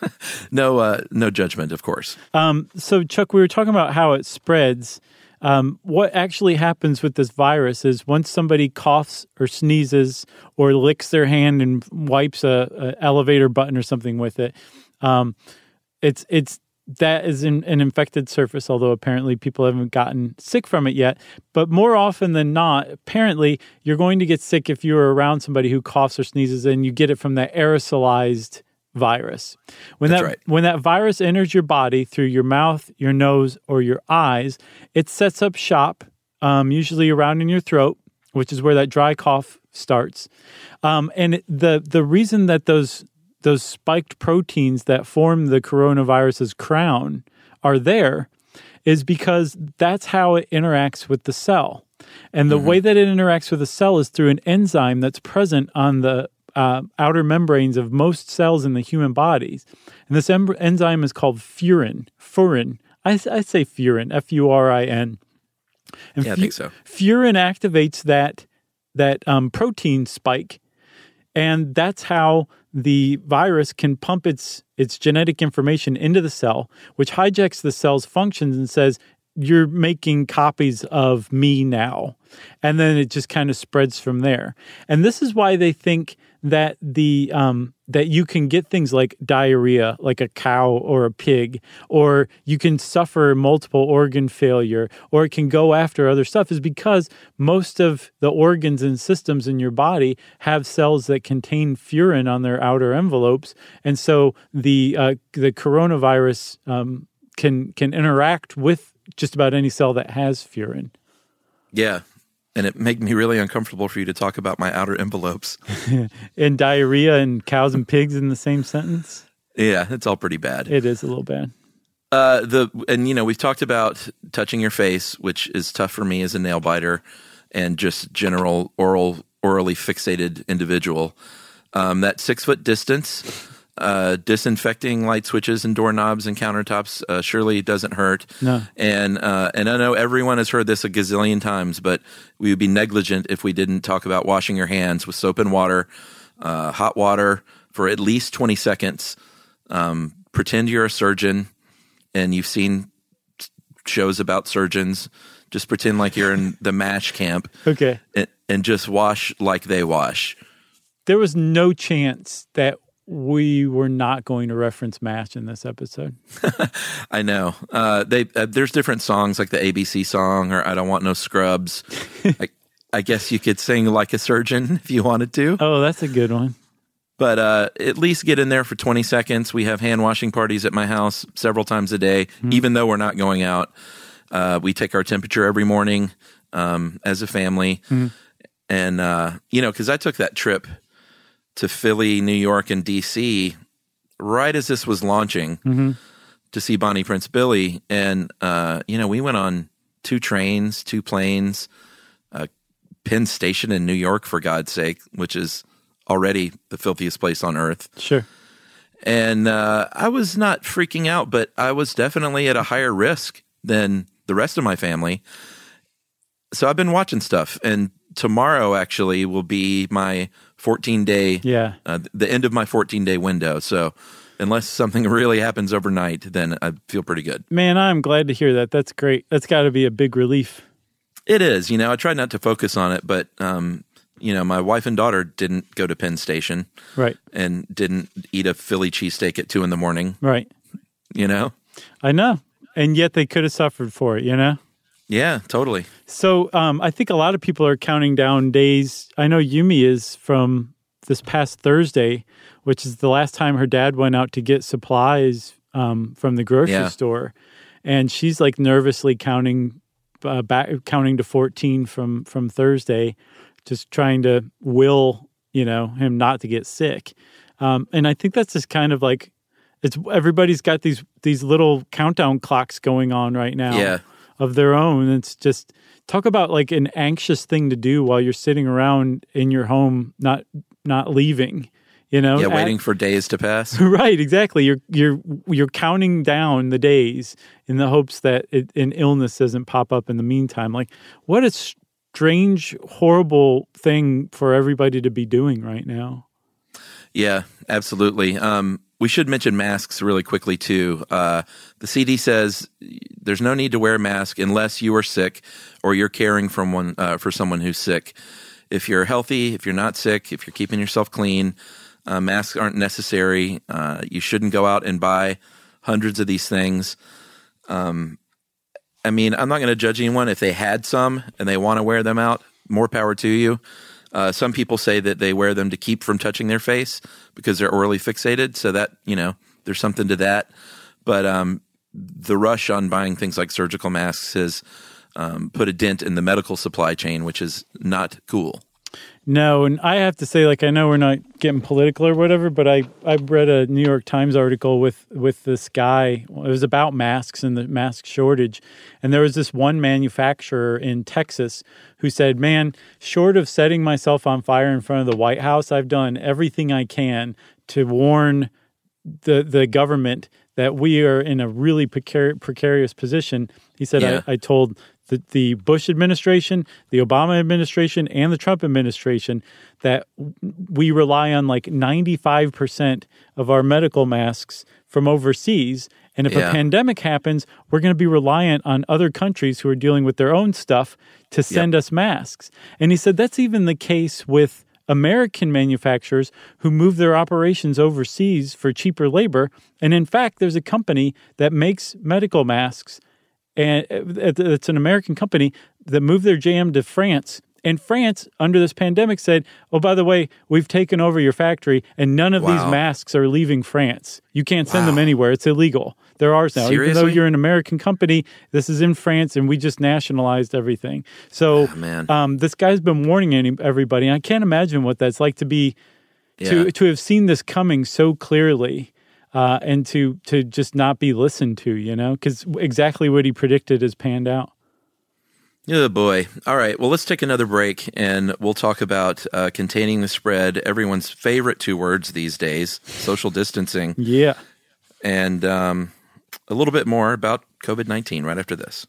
(laughs) no, uh, no judgment, of course. Um, so Chuck, we were talking about how it spreads. Um, what actually happens with this virus is once somebody coughs or sneezes or licks their hand and wipes a, a elevator button or something with it, um, it's it's that is in, an infected surface. Although apparently people haven't gotten sick from it yet, but more often than not, apparently you're going to get sick if you're around somebody who coughs or sneezes, and you get it from that aerosolized virus. When That's that right. when that virus enters your body through your mouth, your nose, or your eyes, it sets up shop, um, usually around in your throat, which is where that dry cough starts. Um, and the the reason that those those spiked proteins that form the coronavirus's crown are there is because that's how it interacts with the cell. And the way that it interacts with the cell is through an enzyme that's present on the uh, outer membranes of most cells in the human bodies. And this em- enzyme is called furin. Furin. I, I say furin, F U R I N. And Yeah, I fu- think so. Furin activates that that um, protein spike, and that's how the virus can pump its its genetic information into the cell, which hijacks the cell's functions and says you're making copies of me now, and then it just kind of spreads from there. And this is why they think that the um, that you can get things like diarrhea, like a cow or a pig, or you can suffer multiple organ failure, or it can go after other stuff, is because most of the organs and systems in your body have cells that contain furin on their outer envelopes, and so the uh, the coronavirus um, can can interact with just about any cell that has furin. Yeah, and it made me really uncomfortable for you to talk about my outer envelopes. (laughs) And diarrhea and cows and pigs in the same sentence, Yeah, it's all pretty bad. it is a little bad. Uh, the and you know we've talked about touching your face, which is tough for me as a nail biter and just general oral orally fixated individual. Um, that six foot distance, uh, disinfecting light switches and doorknobs and countertops uh, surely doesn't hurt. No. And uh, and I know everyone has heard this a gazillion times, but we would be negligent if we didn't talk about washing your hands with soap and water, uh, hot water for at least twenty seconds. Um, pretend you're a surgeon and you've seen shows about surgeons. Just pretend like you're in (laughs) the MASH camp Okay. and, and just wash like they wash. There was no chance that we were not going to reference MASH in this episode. (laughs) I know. Uh, they uh, there's different songs like the ABC song or I don't want no scrubs. (laughs) I, I guess you could sing like a surgeon if you wanted to, Oh, that's a good one. but uh, at least get in there for 20 seconds. We have hand washing parties at my house several times a day, even though we're not going out. Uh, we take our temperature every morning um, as a family, and uh, you know, because I took that trip to Philly, New York, and DC right as this was launching to see Bonnie Prince Billy, and uh, you know, we went on two trains, two planes, uh, Penn Station in New York, for God's sake, which is already the filthiest place on earth. Sure. And uh, I was not freaking out, but I was definitely at a higher risk than the rest of my family. So I've been watching stuff, and tomorrow actually will be my 14 day, Yeah. uh, the end of my 14 day window. So unless something (laughs) really happens overnight, then I feel pretty good. Man, I'm glad to hear that. That's great. That's got to be a big relief. It is, you know, I try not to focus on it, but, um, you know, my wife and daughter didn't go to Penn Station Right. and didn't eat a Philly cheesesteak at two in the morning, Right. you know? I know. And yet they could have suffered for it, you know? Yeah, totally. So um, I think a lot of people are counting down days. I know Yumi is from this past Thursday, which is the last time her dad went out to get supplies um, from the grocery Yeah. store, and she's like nervously counting uh, back, counting to fourteen from from Thursday, just trying to will you know him not to get sick. Um, and I think that's just kind of like It's everybody's got these these little countdown clocks going on right now Yeah. Of their own. It's just talk about like an anxious thing to do while you're sitting around in your home not not leaving, you know? Yeah, At- waiting for days to pass. (laughs) Right, exactly. You're you're you're counting down the days in the hopes that it, an illness doesn't pop up in the meantime. Like, what a strange, horrible thing for everybody to be doing right now. Yeah, absolutely. Um, we should mention masks really quickly too. Uh, the CD says there's no need to wear a mask unless you are sick or you're caring from one uh, for someone who's sick. If you're healthy, if you're not sick, if you're keeping yourself clean, uh, masks aren't necessary. Uh, you shouldn't go out and buy hundreds of these things. Um, I mean, I'm not going to judge anyone if they had some and they want to wear them out. More power to you. Uh, some people say that they wear them to keep from touching their face because they're orally fixated. So that you know, there's something to that. But um, the rush on buying things like surgical masks has um, put a dent in the medical supply chain, which is not cool. No, and I have to say, like, I know we're not getting political or whatever, but I I read a New York Times article with with this guy. It was about masks and the mask shortage, and there was this one manufacturer in Texas who said, "Man, short of setting myself on fire in front of the White House, I've done everything I can to warn the the government that we are in a really precar- precarious position." He said, Yeah. I, "I told." The, the Bush administration, the Obama administration, and the Trump administration that we rely on like 95% of our medical masks from overseas. And if Yeah. a pandemic happens, we're going to be reliant on other countries who are dealing with their own stuff to send us masks. And he said that's even the case with American manufacturers who move their operations overseas for cheaper labor. And in fact, there's a company that makes medical masks and it's an American company that moved their jam to France. And France, under this pandemic, said, "Oh, by the way, we've taken over your factory, and none of these masks are leaving France. You can't send them anywhere; it's illegal. They're ours now. Even though you're an American company, this is in France, and we just nationalized everything. So, Oh, um, this guy's been warning any, everybody. And I can't imagine what that's like to be Yeah. to to have seen this coming so clearly uh, and to to just not be listened to, you know, because exactly what he predicted has panned out. Oh boy. All right. Well, let's take another break and we'll talk about uh, containing the spread, everyone's favorite two words these days, social distancing, Yeah. and um, a little bit more about COVID 19 right after this.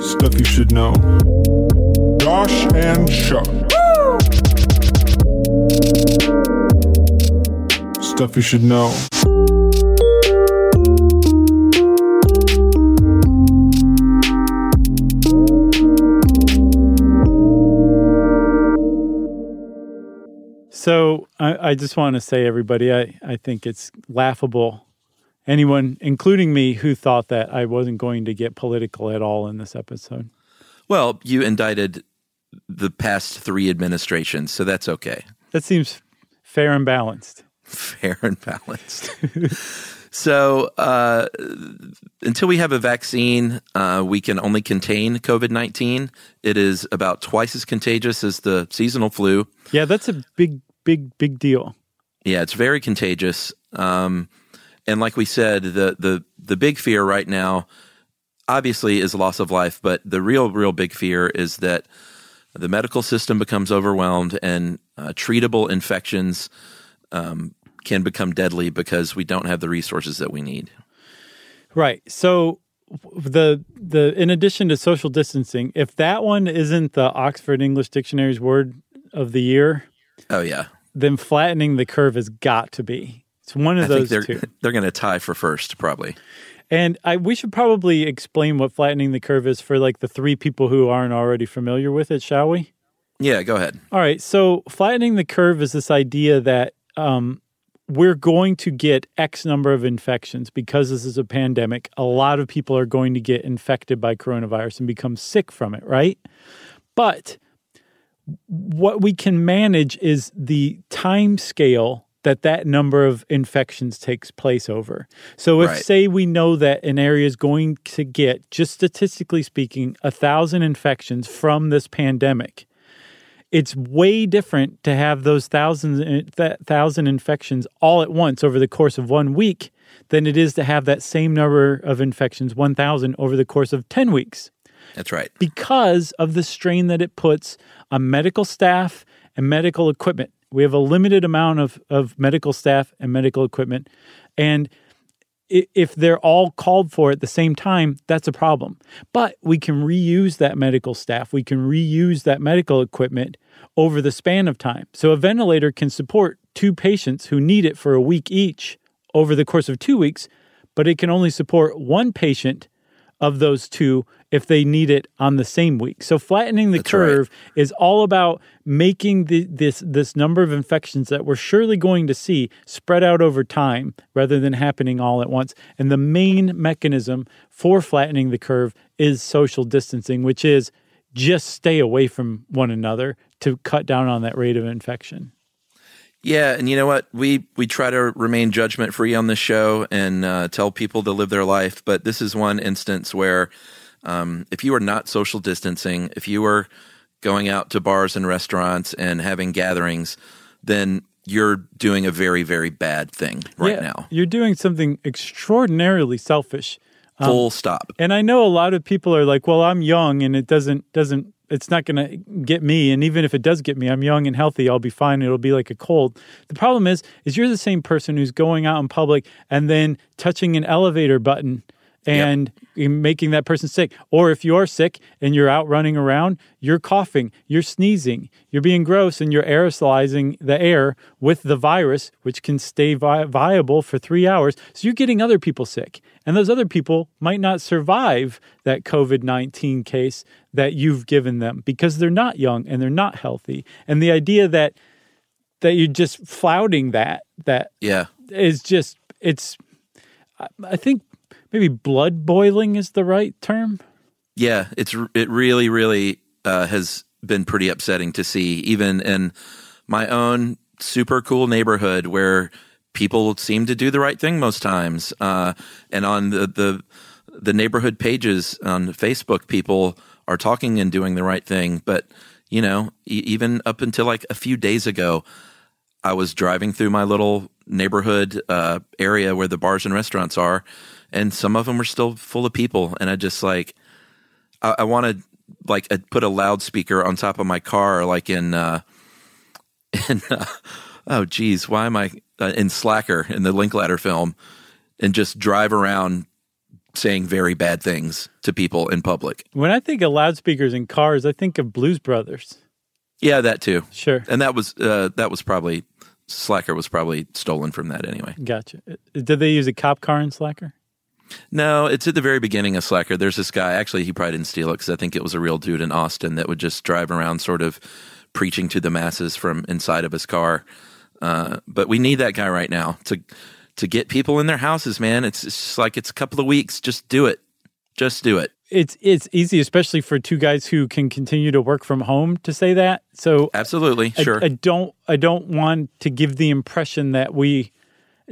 Stuff you should know. Josh and Chuck. Stuff you should know. So I, I just want to say, everybody, I, I think it's laughable. Anyone, including me, who thought that I wasn't going to get political at all in this episode. Well, you indicted the past three administrations, so that's okay. That seems fair and balanced. Fair and balanced. so, uh, until we have a vaccine, uh, we can only contain COVID 19. It is about twice as contagious as the seasonal flu. Yeah, that's a big, big, big deal. Yeah, it's very contagious. Um, and like we said, the, the, the big fear right now, obviously, is loss of life. But the real, real big fear is that the medical system becomes overwhelmed and uh, treatable infections um, can become deadly because we don't have the resources that we need. Right. So the the in addition to social distancing, if that one isn't the Oxford English Dictionary's word of the year, Oh yeah, then flattening the curve has got to be. It's one of I those they're two. (laughs) they're going to tie for first probably. And I we should probably explain what flattening the curve is for like the three people who aren't already familiar with it, shall we? Yeah, go ahead. All right. So flattening the curve is this idea that um, we're going to get X number of infections because this is a pandemic. A lot of people are going to get infected by coronavirus and become sick from it, right? But what we can manage is the time scale that that number of infections takes place over. So if Right. say we know that an area is going to get just statistically speaking a thousand infections from this pandemic, it's way different to have those thousands uh, th- thousand infections all at once over the course of one week than it is to have that same number of infections 1000 over the course of 10 weeks That's right. because of the strain that it puts on medical staff and medical equipment. We have a limited amount of, of medical staff and medical equipment. And if they're all called for at the same time, that's a problem. But we can reuse that medical staff, we can reuse that medical equipment over the span of time. So a ventilator can support two patients who need it for a week each over the course of two weeks, but it can only support one patient of those two if they need it on the same week. So flattening the That's right. curve is all about making the, this this number of infections that we're surely going to see spread out over time rather than happening all at once. And the main mechanism for flattening the curve is social distancing, which is just stay away from one another to cut down on that rate of infection. Yeah, and you know what? We we try to remain judgment free on this show and uh, tell people to live their life. But this is one instance where, um, if you are not social distancing, if you are going out to bars and restaurants and having gatherings, then you're doing a very very bad thing right Yeah, now. You're doing something extraordinarily selfish. Full stop. And I know a lot of people are like, "Well, I'm young, and it doesn't doesn't it's not going to get me. And even if it does get me, I'm young and healthy. I'll be fine. It'll be like a cold." The problem is, is you're the same person who's going out in public and then touching an elevator button and making that person sick. Or if you're sick and you're out running around, you're coughing, you're sneezing, you're being gross, and you're aerosolizing the air with the virus, which can stay vi- viable for three hours. So you're getting other people sick. And those other people might not survive that COVID 19 case that you've given them because they're not young and they're not healthy. And the idea that that you're just flouting that that Yeah. is just it's I think maybe blood boiling is the right term. Yeah, it's it really really uh, has been pretty upsetting to see, even in my own super cool neighborhood where people seem to do the right thing most times, uh, and on the, the the neighborhood pages on Facebook, people are talking and doing the right thing. But you know, e- even up until like a few days ago, I was driving through my little neighborhood uh, area where the bars and restaurants are, and some of them were still full of people, and I just like I, I want to like uh, put a loudspeaker on top of my car, like in uh, (laughs) in uh, oh geez, why am I uh, in Slacker in the Linklater film, and just drive around saying very bad things to people in public. When I think of loudspeakers in cars, I think of Blues Brothers. Yeah, that too. Sure. And that was uh, that was probably Slacker was probably stolen from that anyway. Gotcha. Uh, Did they use a cop car in Slacker? No, it's at the very beginning of Slacker. There's this guy. Actually, he probably didn't steal it because I think it was a real dude in Austin that would just drive around, sort of preaching to the masses from inside of his car. Uh, but we need that guy right now to to get people in their houses. Man, it's, it's just like it's a couple of weeks. Just do it. Just do it. It's it's easy, especially for two guys who can continue to work from home, to say that. So Absolutely, I- sure. I, don't I don't want to give the impression that we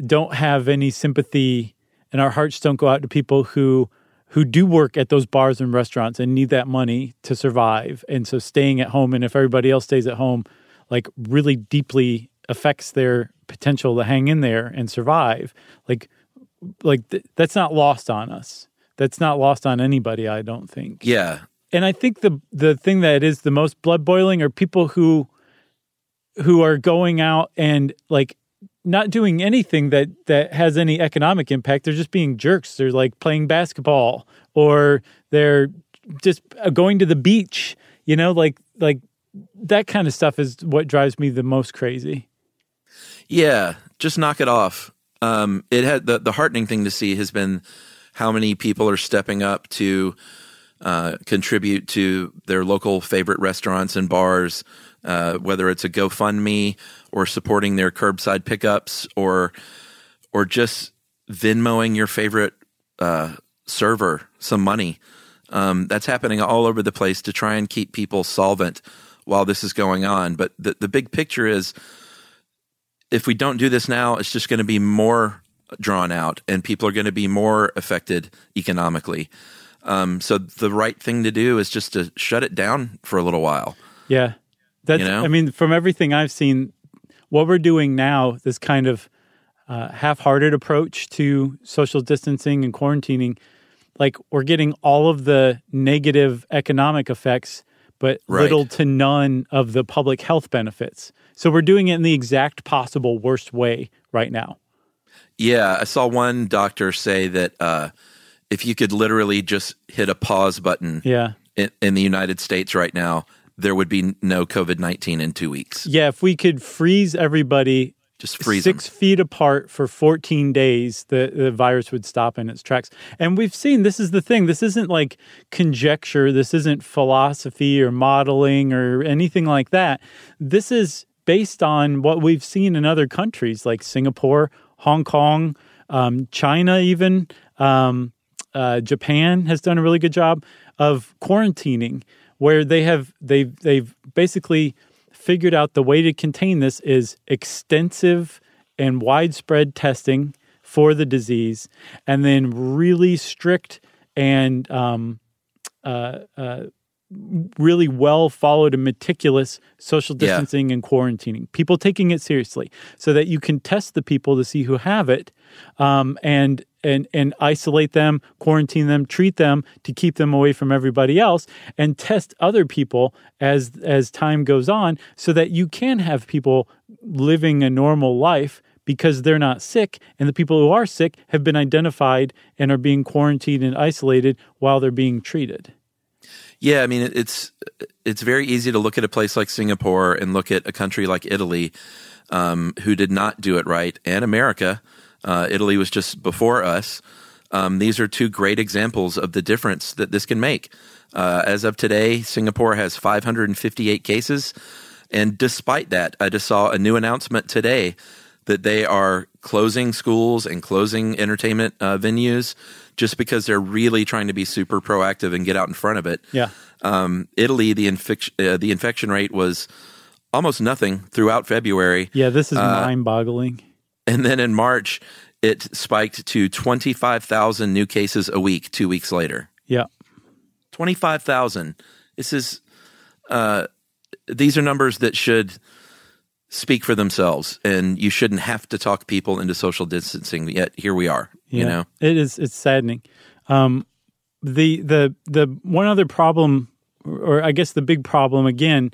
don't have any sympathy and our hearts don't go out to people who who do work at those bars and restaurants and need that money to survive. And so staying at home and if everybody else stays at home like really deeply affects their potential to hang in there and survive. Like like th- that's not lost on us. That's not lost on anybody, I don't think yeah, and I think the the thing that is the most blood boiling are people who who are going out and like not doing anything that that has any economic impact. They're just being jerks. They're like playing basketball or they're just uh, going to the beach. You know, like like that kind of stuff is what drives me the most crazy. Yeah, just knock it off. Um, it had the the heartening thing to see has been how many people are stepping up to uh, contribute to their local favorite restaurants and bars, uh, whether it's a GoFundMe or supporting their curbside pickups or or just Venmoing your favorite uh, server some money. Um, that's happening all over the place to try and keep people solvent while this is going on. But the the big picture is if we don't do this now, it's just going to be more drawn out and people are going to be more affected economically. Um, so the right thing to do is just to shut it down for a little while. Yeah. That's, you know? I mean, from everything I've seen, what we're doing now, this kind of uh, half-hearted approach to social distancing and quarantining, like we're getting all of the negative economic effects, but Right. little to none of the public health benefits. So we're doing it in the exact possible worst way right now. Yeah, I saw one doctor say that uh, if you could literally just hit a pause button Yeah. in, in the United States right now, there would be no COVID 19 in two weeks. Yeah, if we could freeze everybody Just freeze six feet apart for 14 days, the, the virus would stop in its tracks. And we've seen this is the thing. This isn't like conjecture. This isn't philosophy or modeling or anything like that. This is based on what we've seen in other countries like Singapore, Hong Kong, um, China, even. Um, uh, Japan has done a really good job of quarantining, where they have they've they've basically figured out the way to contain this is extensive and widespread testing for the disease, and then really strict and um, uh, uh, really well followed and meticulous social Yeah. distancing and quarantining. People taking it seriously, so that you can test the people to see who have it, um, and and and isolate them, quarantine them, treat them to keep them away from everybody else, and test other people as as time goes on, so that you can have people living a normal life because they're not sick and the people who are sick have been identified and are being quarantined and isolated while they're being treated. Yeah, I mean it's it's very easy to look at a place like Singapore and look at a country like Italy, um, who did not do it right, and America. Uh, Italy was just before us. Um, these are two great examples of the difference that this can make. Uh, as of today, Singapore has 558 cases, and despite that, I just saw a new announcement today that they are closing schools and closing entertainment uh, venues just because they're really trying to be super proactive and get out in front of it. Yeah. Um, Italy, the infection uh, the infection rate was almost nothing throughout February, Yeah, this is Uh, mind boggling. and then in March it spiked to twenty five thousand new cases a week. Two weeks later, Yeah. twenty five thousand. This is uh, these are numbers that should speak for themselves, and you shouldn't have to talk people into social distancing. Yet here we are. You know, it is. It's saddening. Um, the the the one other problem, or I guess the big problem again,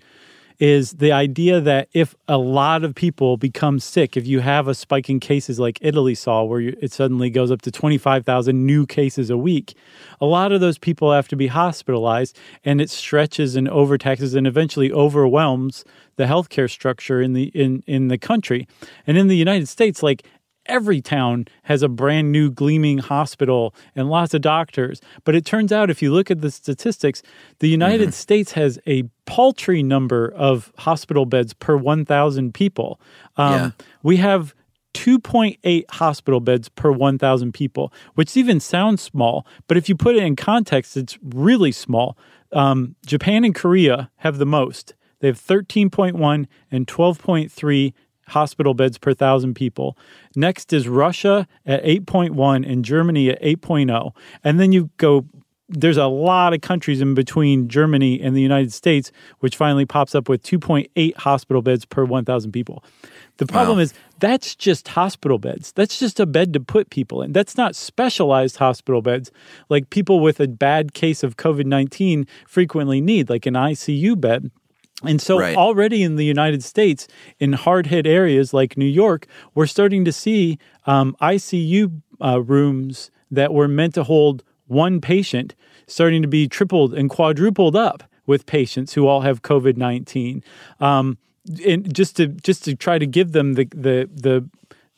is the idea that if a lot of people become sick, if you have a spike in cases like Italy saw, where you, it suddenly goes up to twenty five thousand new cases a week, a lot of those people have to be hospitalized, and it stretches and overtaxes and eventually overwhelms the healthcare structure in the in in the country, and in the United States, like every town has a brand new gleaming hospital and lots of doctors. But it turns out, if you look at the statistics, the United States has a paltry number of hospital beds per 1,000 people. Um, Yeah. We have 2.8 hospital beds per 1,000 people, which even sounds small. But if you put it in context, it's really small. Um, Japan and Korea have the most. They have 13.1 and 12.3 hospital beds per thousand people. Next is Russia at 8.1 and Germany at 8.0. And then you go, there's a lot of countries in between Germany and the United States, which finally pops up with 2.8 hospital beds per 1,000 people. The problem Wow. is that's just hospital beds. That's just a bed to put people in. That's not specialized hospital beds like people with a bad case of COVID 19 frequently need, like an ICU bed. And so Right. already in the United States, in hard hit areas like New York, we're starting to see um, ICU uh, rooms that were meant to hold one patient starting to be tripled and quadrupled up with patients who all have COVID nineteen. Um, and just to just to try to give them the the the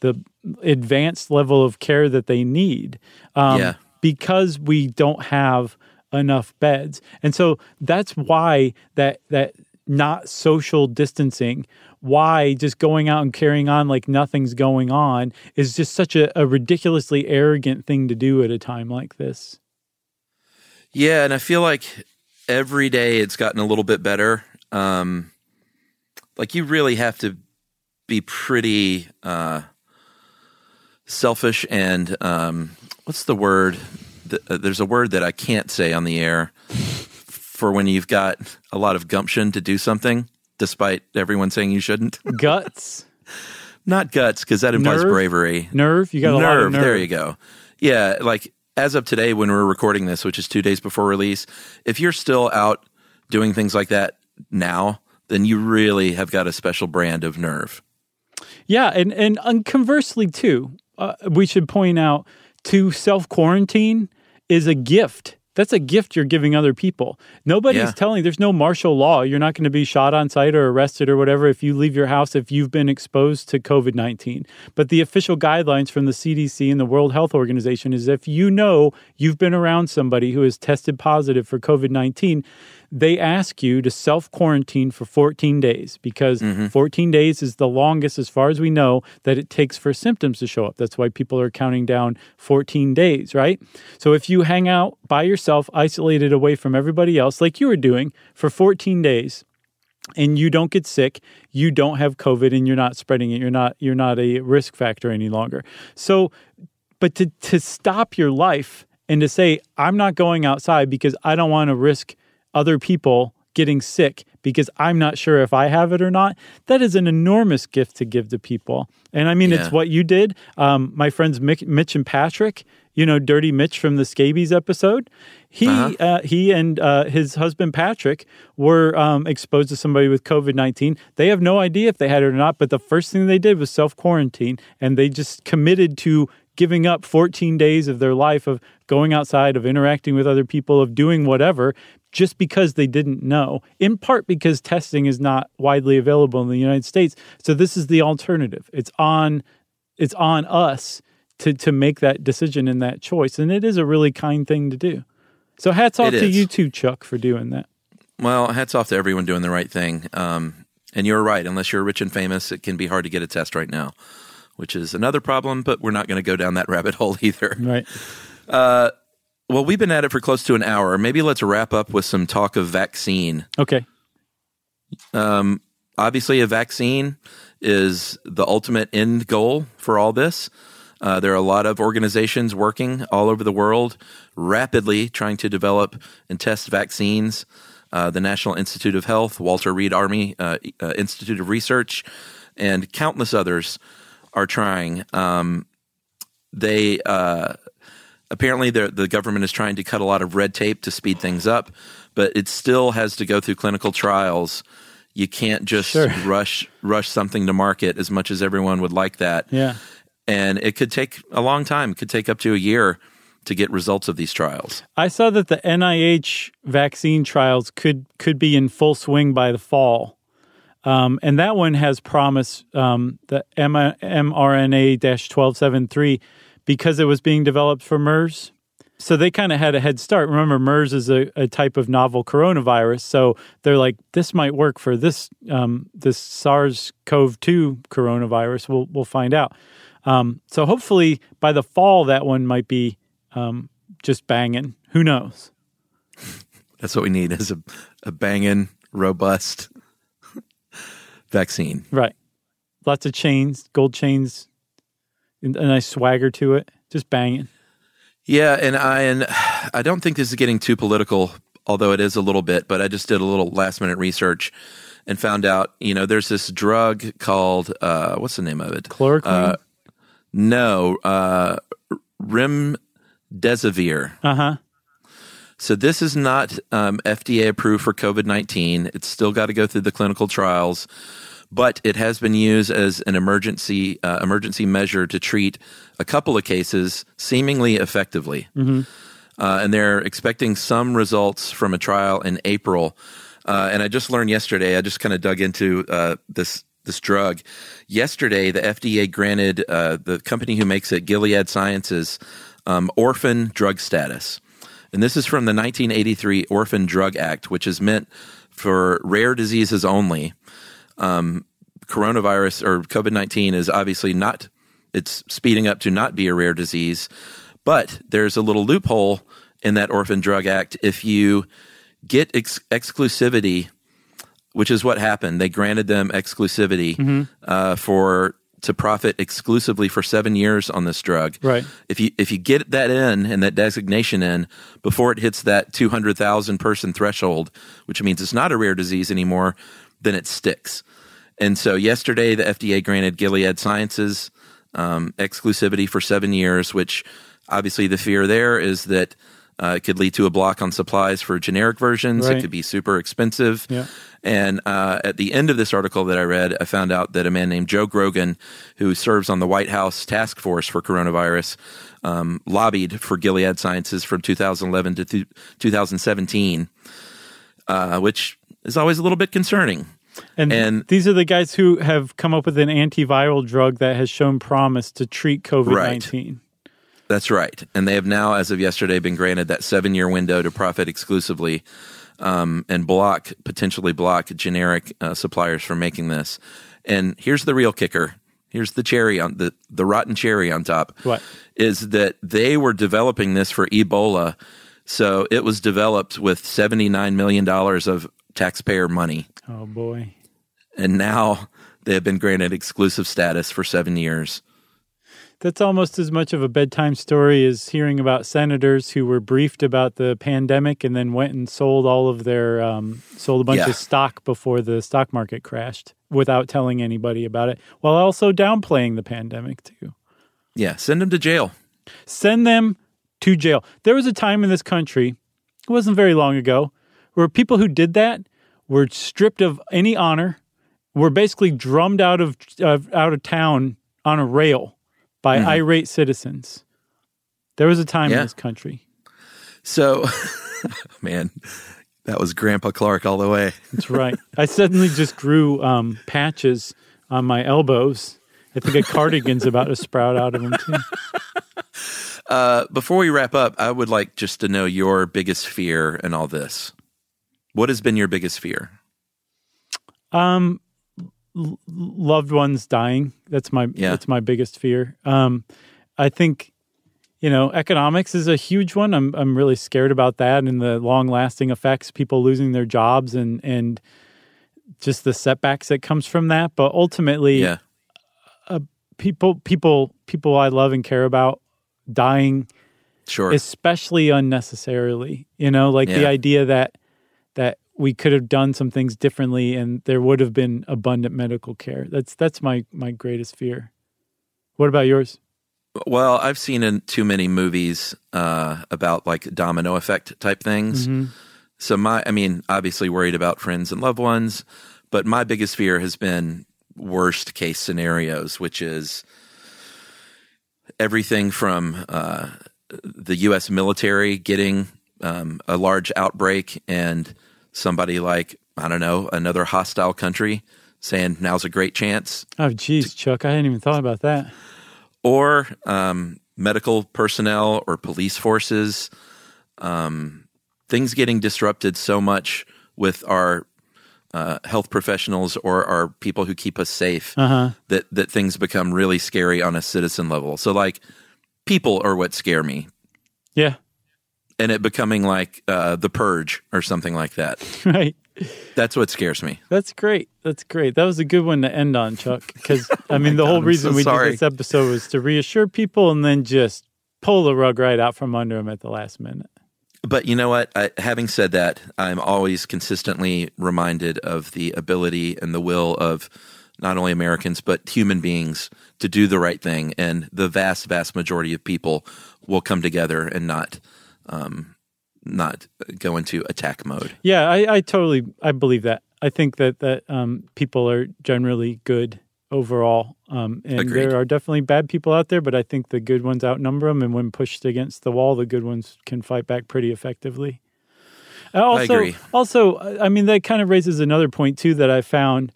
the advanced level of care that they need. Um, Yeah. because we don't have enough beds. And so that's why that that not social distancing, why just going out and carrying on like nothing's going on is just such a, a ridiculously arrogant thing to do at a time like this. Yeah, and I feel like every day it's gotten a little bit better. Um, like you really have to be pretty uh, selfish and um, what's the word? Uh, There's a word that I can't say on the air for when you've got a lot of gumption to do something. despite everyone saying you shouldn't. (laughs) Guts, Not guts, because that implies Nerve? bravery. nerve. You got a lot of nerve. nerve. There you go. Yeah, like as of today, when we're recording this, which is two days before release, if you're still out doing things like that now, then you really have got a special brand of nerve. Yeah, and and, and conversely too, uh, we should point out to self quarantine is a gift. That's a gift you're giving other people. Nobody's Yeah. telling. There's no martial law. You're not going to be shot on sight or arrested or whatever if you leave your house if you've been exposed to COVID nineteen. But the official guidelines from the CDC and the World Health Organization is if you know you've been around somebody who has tested positive for COVID nineteen, they ask you to self quarantine for 14 days because mm-hmm. 14 days is the longest, as far as we know, that it takes for symptoms to show up. That's why people are counting down 14 days, right? So if you hang out by yourself, isolated away from everybody else, like you were doing for 14 days, and you don't get sick, you don't have COVID and you're not spreading it. You're not you're not a risk factor any longer. So but to to stop your life and to say I'm not going outside because I don't want to risk other people getting sick because I'm not sure if I have it or not. That is an enormous gift to give to people. And I mean, it's what you did. Um, my friends Mick, Mitch and Patrick, you know, Dirty Mitch from the Scabies episode. He Uh-huh. uh, he and uh, his husband Patrick were um, exposed to somebody with COVID nineteen. They have no idea if they had it or not. But the first thing they did was self quarantine, and they just committed to giving up 14 days of their life of going outside, of interacting with other people, of doing whatever, just because they didn't know. In part because testing is not widely available in the United States. So this is the alternative. It's on it's on us to to make that decision and that choice. And it is a really kind thing to do. So hats off to you too, Chuck, for doing that. Well, hats off to everyone doing the right thing. Um, and you're right. Unless you're rich and famous, it can be hard to get a test right now, which is another problem. But we're not going to go down that rabbit hole (laughs) either. Right. Well, we've been at it for close to an hour. Maybe let's wrap up with some talk of vaccine. Okay. Um, obviously, a vaccine is the ultimate end goal for all this. Uh, there are a lot of organizations working all over the world rapidly trying to develop and test vaccines. Uh, the National Institute of Health, Walter Reed Army uh, uh, Institute of Research, and countless others are trying. Um, they uh, apparently the the government is trying to cut a lot of red tape to speed things up, but it still has to go through clinical trials. You can't just Sure. (laughs) rush rush something to market as much as everyone would like that. Yeah. And it could take a long time. It could take up to a year to get results of these trials. I saw that the NIH vaccine trials could could be in full swing by the fall, um, and that one has promise. Um, the mRNA twelve seven three, because it was being developed for MERS, so they kind of had a head start. Remember, MERS is a, a type of novel coronavirus, so they're like, this might work for this um, this SARS CoV two coronavirus. We'll we'll find out. Um, so hopefully by the fall, that one might be um, just banging. Who knows? (laughs) That's what we need is a, a banging, robust (laughs) vaccine. Right. Lots of chains, gold chains, a nice swagger to it. Just banging. Yeah, and I and I don't think this is getting too political, although it is a little bit. But I just did a little last minute research and found out, you know, there's this drug called uh, what's the name of it? Chloroquine. Uh, no, uh, remdesivir. Uh huh. So this is not um, FDA approved for COVID nineteen. It's still got to go through the clinical trials, but it has been used as an emergency uh, emergency measure to treat a couple of cases seemingly effectively. Uh, and they're expecting some results from a trial in April. Uh, and I just learned yesterday. I just kind of dug into uh, this this drug. Yesterday, the FDA granted uh, the company who makes it, Gilead Sciences, um, orphan drug status. And this is from the 1983 Orphan Drug Act, which is meant for rare diseases only. Um, coronavirus or COVID 19 is obviously not, it's speeding up to not be a rare disease. But there's a little loophole in that Orphan Drug Act. If you get ex- exclusivity, which is what happened, they granted them exclusivity uh, for to profit exclusively for seven years on this drug. Right. If you if you get that in and that designation in before it hits that two hundred thousand person threshold, which means it's not a rare disease anymore, then it sticks. And so yesterday, the FDA granted Gilead Sciences um, exclusivity for seven years, which obviously the fear there is that uh, it could lead to a block on supplies for generic versions. Right. It could be super expensive. Yeah. And uh, at the end of this article that I read, I found out that a man named Joe Grogan, who serves on the White House task force for coronavirus, um, lobbied for Gilead Sciences from 2011 to th- 2017, uh, which is always a little bit concerning. And, And- these are the guys who have come up with an antiviral drug that has shown promise to treat COVID 19. That's right. And they have now, as of yesterday, been granted that seven year window to profit exclusively um, and block, potentially block generic uh, suppliers from making this. And here's the real kicker. Here's the cherry on the, the rotten cherry on top. What? Is that they were developing this for Ebola. So it was developed with $79 million of taxpayer money. Oh, boy. And now they have been granted exclusive status for seven years. That's almost as much of a bedtime story as hearing about senators who were briefed about the pandemic and then went and sold all of their um, sold a bunch Yeah. of stock before the stock market crashed without telling anybody about it, while also downplaying the pandemic too. Yeah, send them to jail. Send them to jail. There was a time in this country, it wasn't very long ago, where people who did that were stripped of any honor, were basically drummed out of of out of town on a rail by irate citizens. There was a time in this country. So, (laughs) man, that was Grandpa Clark all the way. That's right. I suddenly just grew um, patches on my elbows. I think a cardigan's about to sprout out of them too. (laughs) Uh, before we wrap up, I would like just to know your biggest fear in all this. What has been your biggest fear? Um, l- loved ones dying. That's my Yeah. that's my biggest fear. Um, I think you know economics is a huge one. I'm I'm really scared about that and the long lasting effects, people losing their jobs and and just the setbacks that comes from that. But ultimately, Yeah. people people people I love and care about dying Sure. especially unnecessarily you know like the idea that that we could have done some things differently and there would have been abundant medical care. That's that's my my greatest fear. What about yours? Well, I've seen in too many movies uh, about like domino effect type things. So my, I mean, obviously worried about friends and loved ones, but my biggest fear has been worst case scenarios, which is everything from uh, the U.S. military getting um, a large outbreak and somebody like I don't know another hostile country saying now's a great chance, oh geez chuck i hadn't even thought about that or um, medical personnel or police forces, um, things getting disrupted so much with our uh, health professionals or our people who keep us safe uh-huh that that things become really scary on a citizen level. So like people are what scare me, yeah and it becoming like uh, the purge or something like that. (laughs) right That's what scares me. that's great that's great that was a good one to end on chuck because (laughs) i mean the whole I'm reason so we sorry. did this episode was to reassure people and then just pull the rug right out from under them at the last minute But you know what? I, having said that, I'm always consistently reminded of the ability and the will of not only Americans but human beings to do the right thing, and the vast, vast majority of people will come together and not, um, not go into attack mode. Yeah, I, I totally I believe that. I think that that um, people are generally good overall, um, and Agreed. there are definitely bad people out there, but I think the good ones outnumber them. And when pushed against the wall, the good ones can fight back pretty effectively. Uh, Also, agree. also, I mean that kind of raises another point too that I found.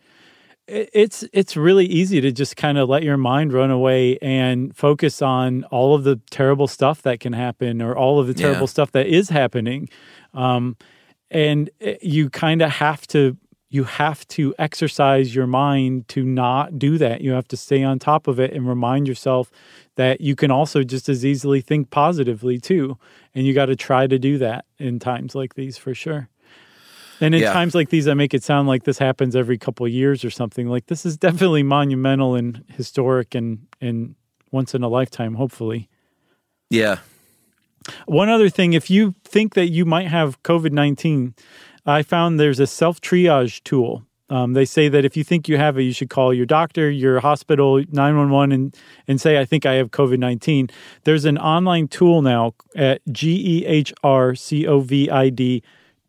It's it's really easy to just kind of let your mind run away and focus on all of the terrible stuff that can happen or all of the Yeah. terrible stuff that is happening um, and uh, you kind of have to you have to exercise your mind to not do that. You have to stay on top of it and remind yourself that you can also just as easily think positively too. And you got to try to do that in times like these for sure. And in Yeah. times like these i make it sound like this happens every couple of years or something. Like this is definitely monumental and historic and and once in a lifetime hopefully. Yeah, one other thing, if you think that you might have COVID 19, I found there's a self triage tool Um, they say that if you think you have it, you should call your doctor, your hospital, 911, and, and say, I think I have COVID 19. There's an online tool now at G E H R C O V I D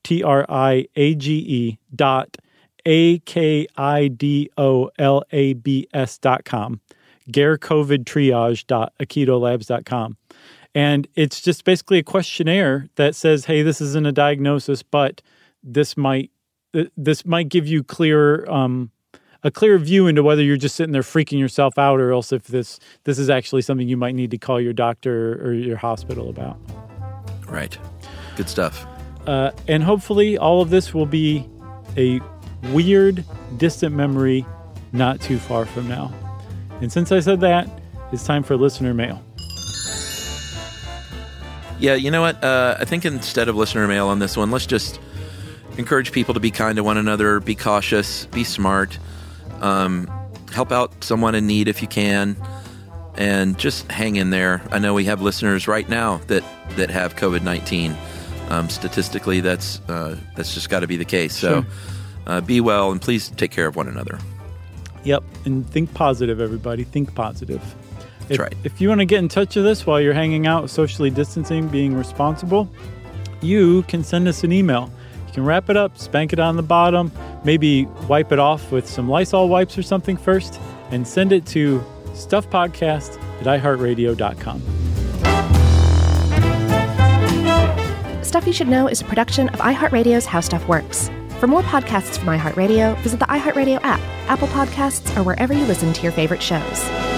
T R I A G E dot A K I D O L A B S dot com, garecovidtriage dot dot com. And it's just basically a questionnaire that says, hey, this isn't a diagnosis, but this might this might give you clear um, a clear view into whether you're just sitting there freaking yourself out or else if this this is actually something you might need to call your doctor or your hospital about. Right. Good stuff. Uh, and hopefully all of this will be a weird, distant memory not too far from now. And since I said that, it's time for listener mail. Yeah, you know what? Uh, I think instead of listener mail on this one, let's just encourage people to be kind to one another, be cautious, be smart, um, help out someone in need if you can, and just hang in there. I know we have listeners right now that that have COVID nineteen. Um, statistically, that's uh, that's just got to be the case. So, Sure. uh, be well and please take care of one another. Yep. And think positive, everybody. Think positive. If, right. If you want to get in touch with us while you're hanging out, socially distancing, being responsible, you can send us an email. Can wrap it up, spank it on the bottom, maybe wipe it off with some Lysol wipes or something first, and send it to stuffpodcast at iheartradio.com. Stuff You Should Know is a production of iHeartRadio's How Stuff Works. For more podcasts from iHeartRadio, visit the iHeartRadio app, Apple Podcasts, or wherever you listen to your favorite shows.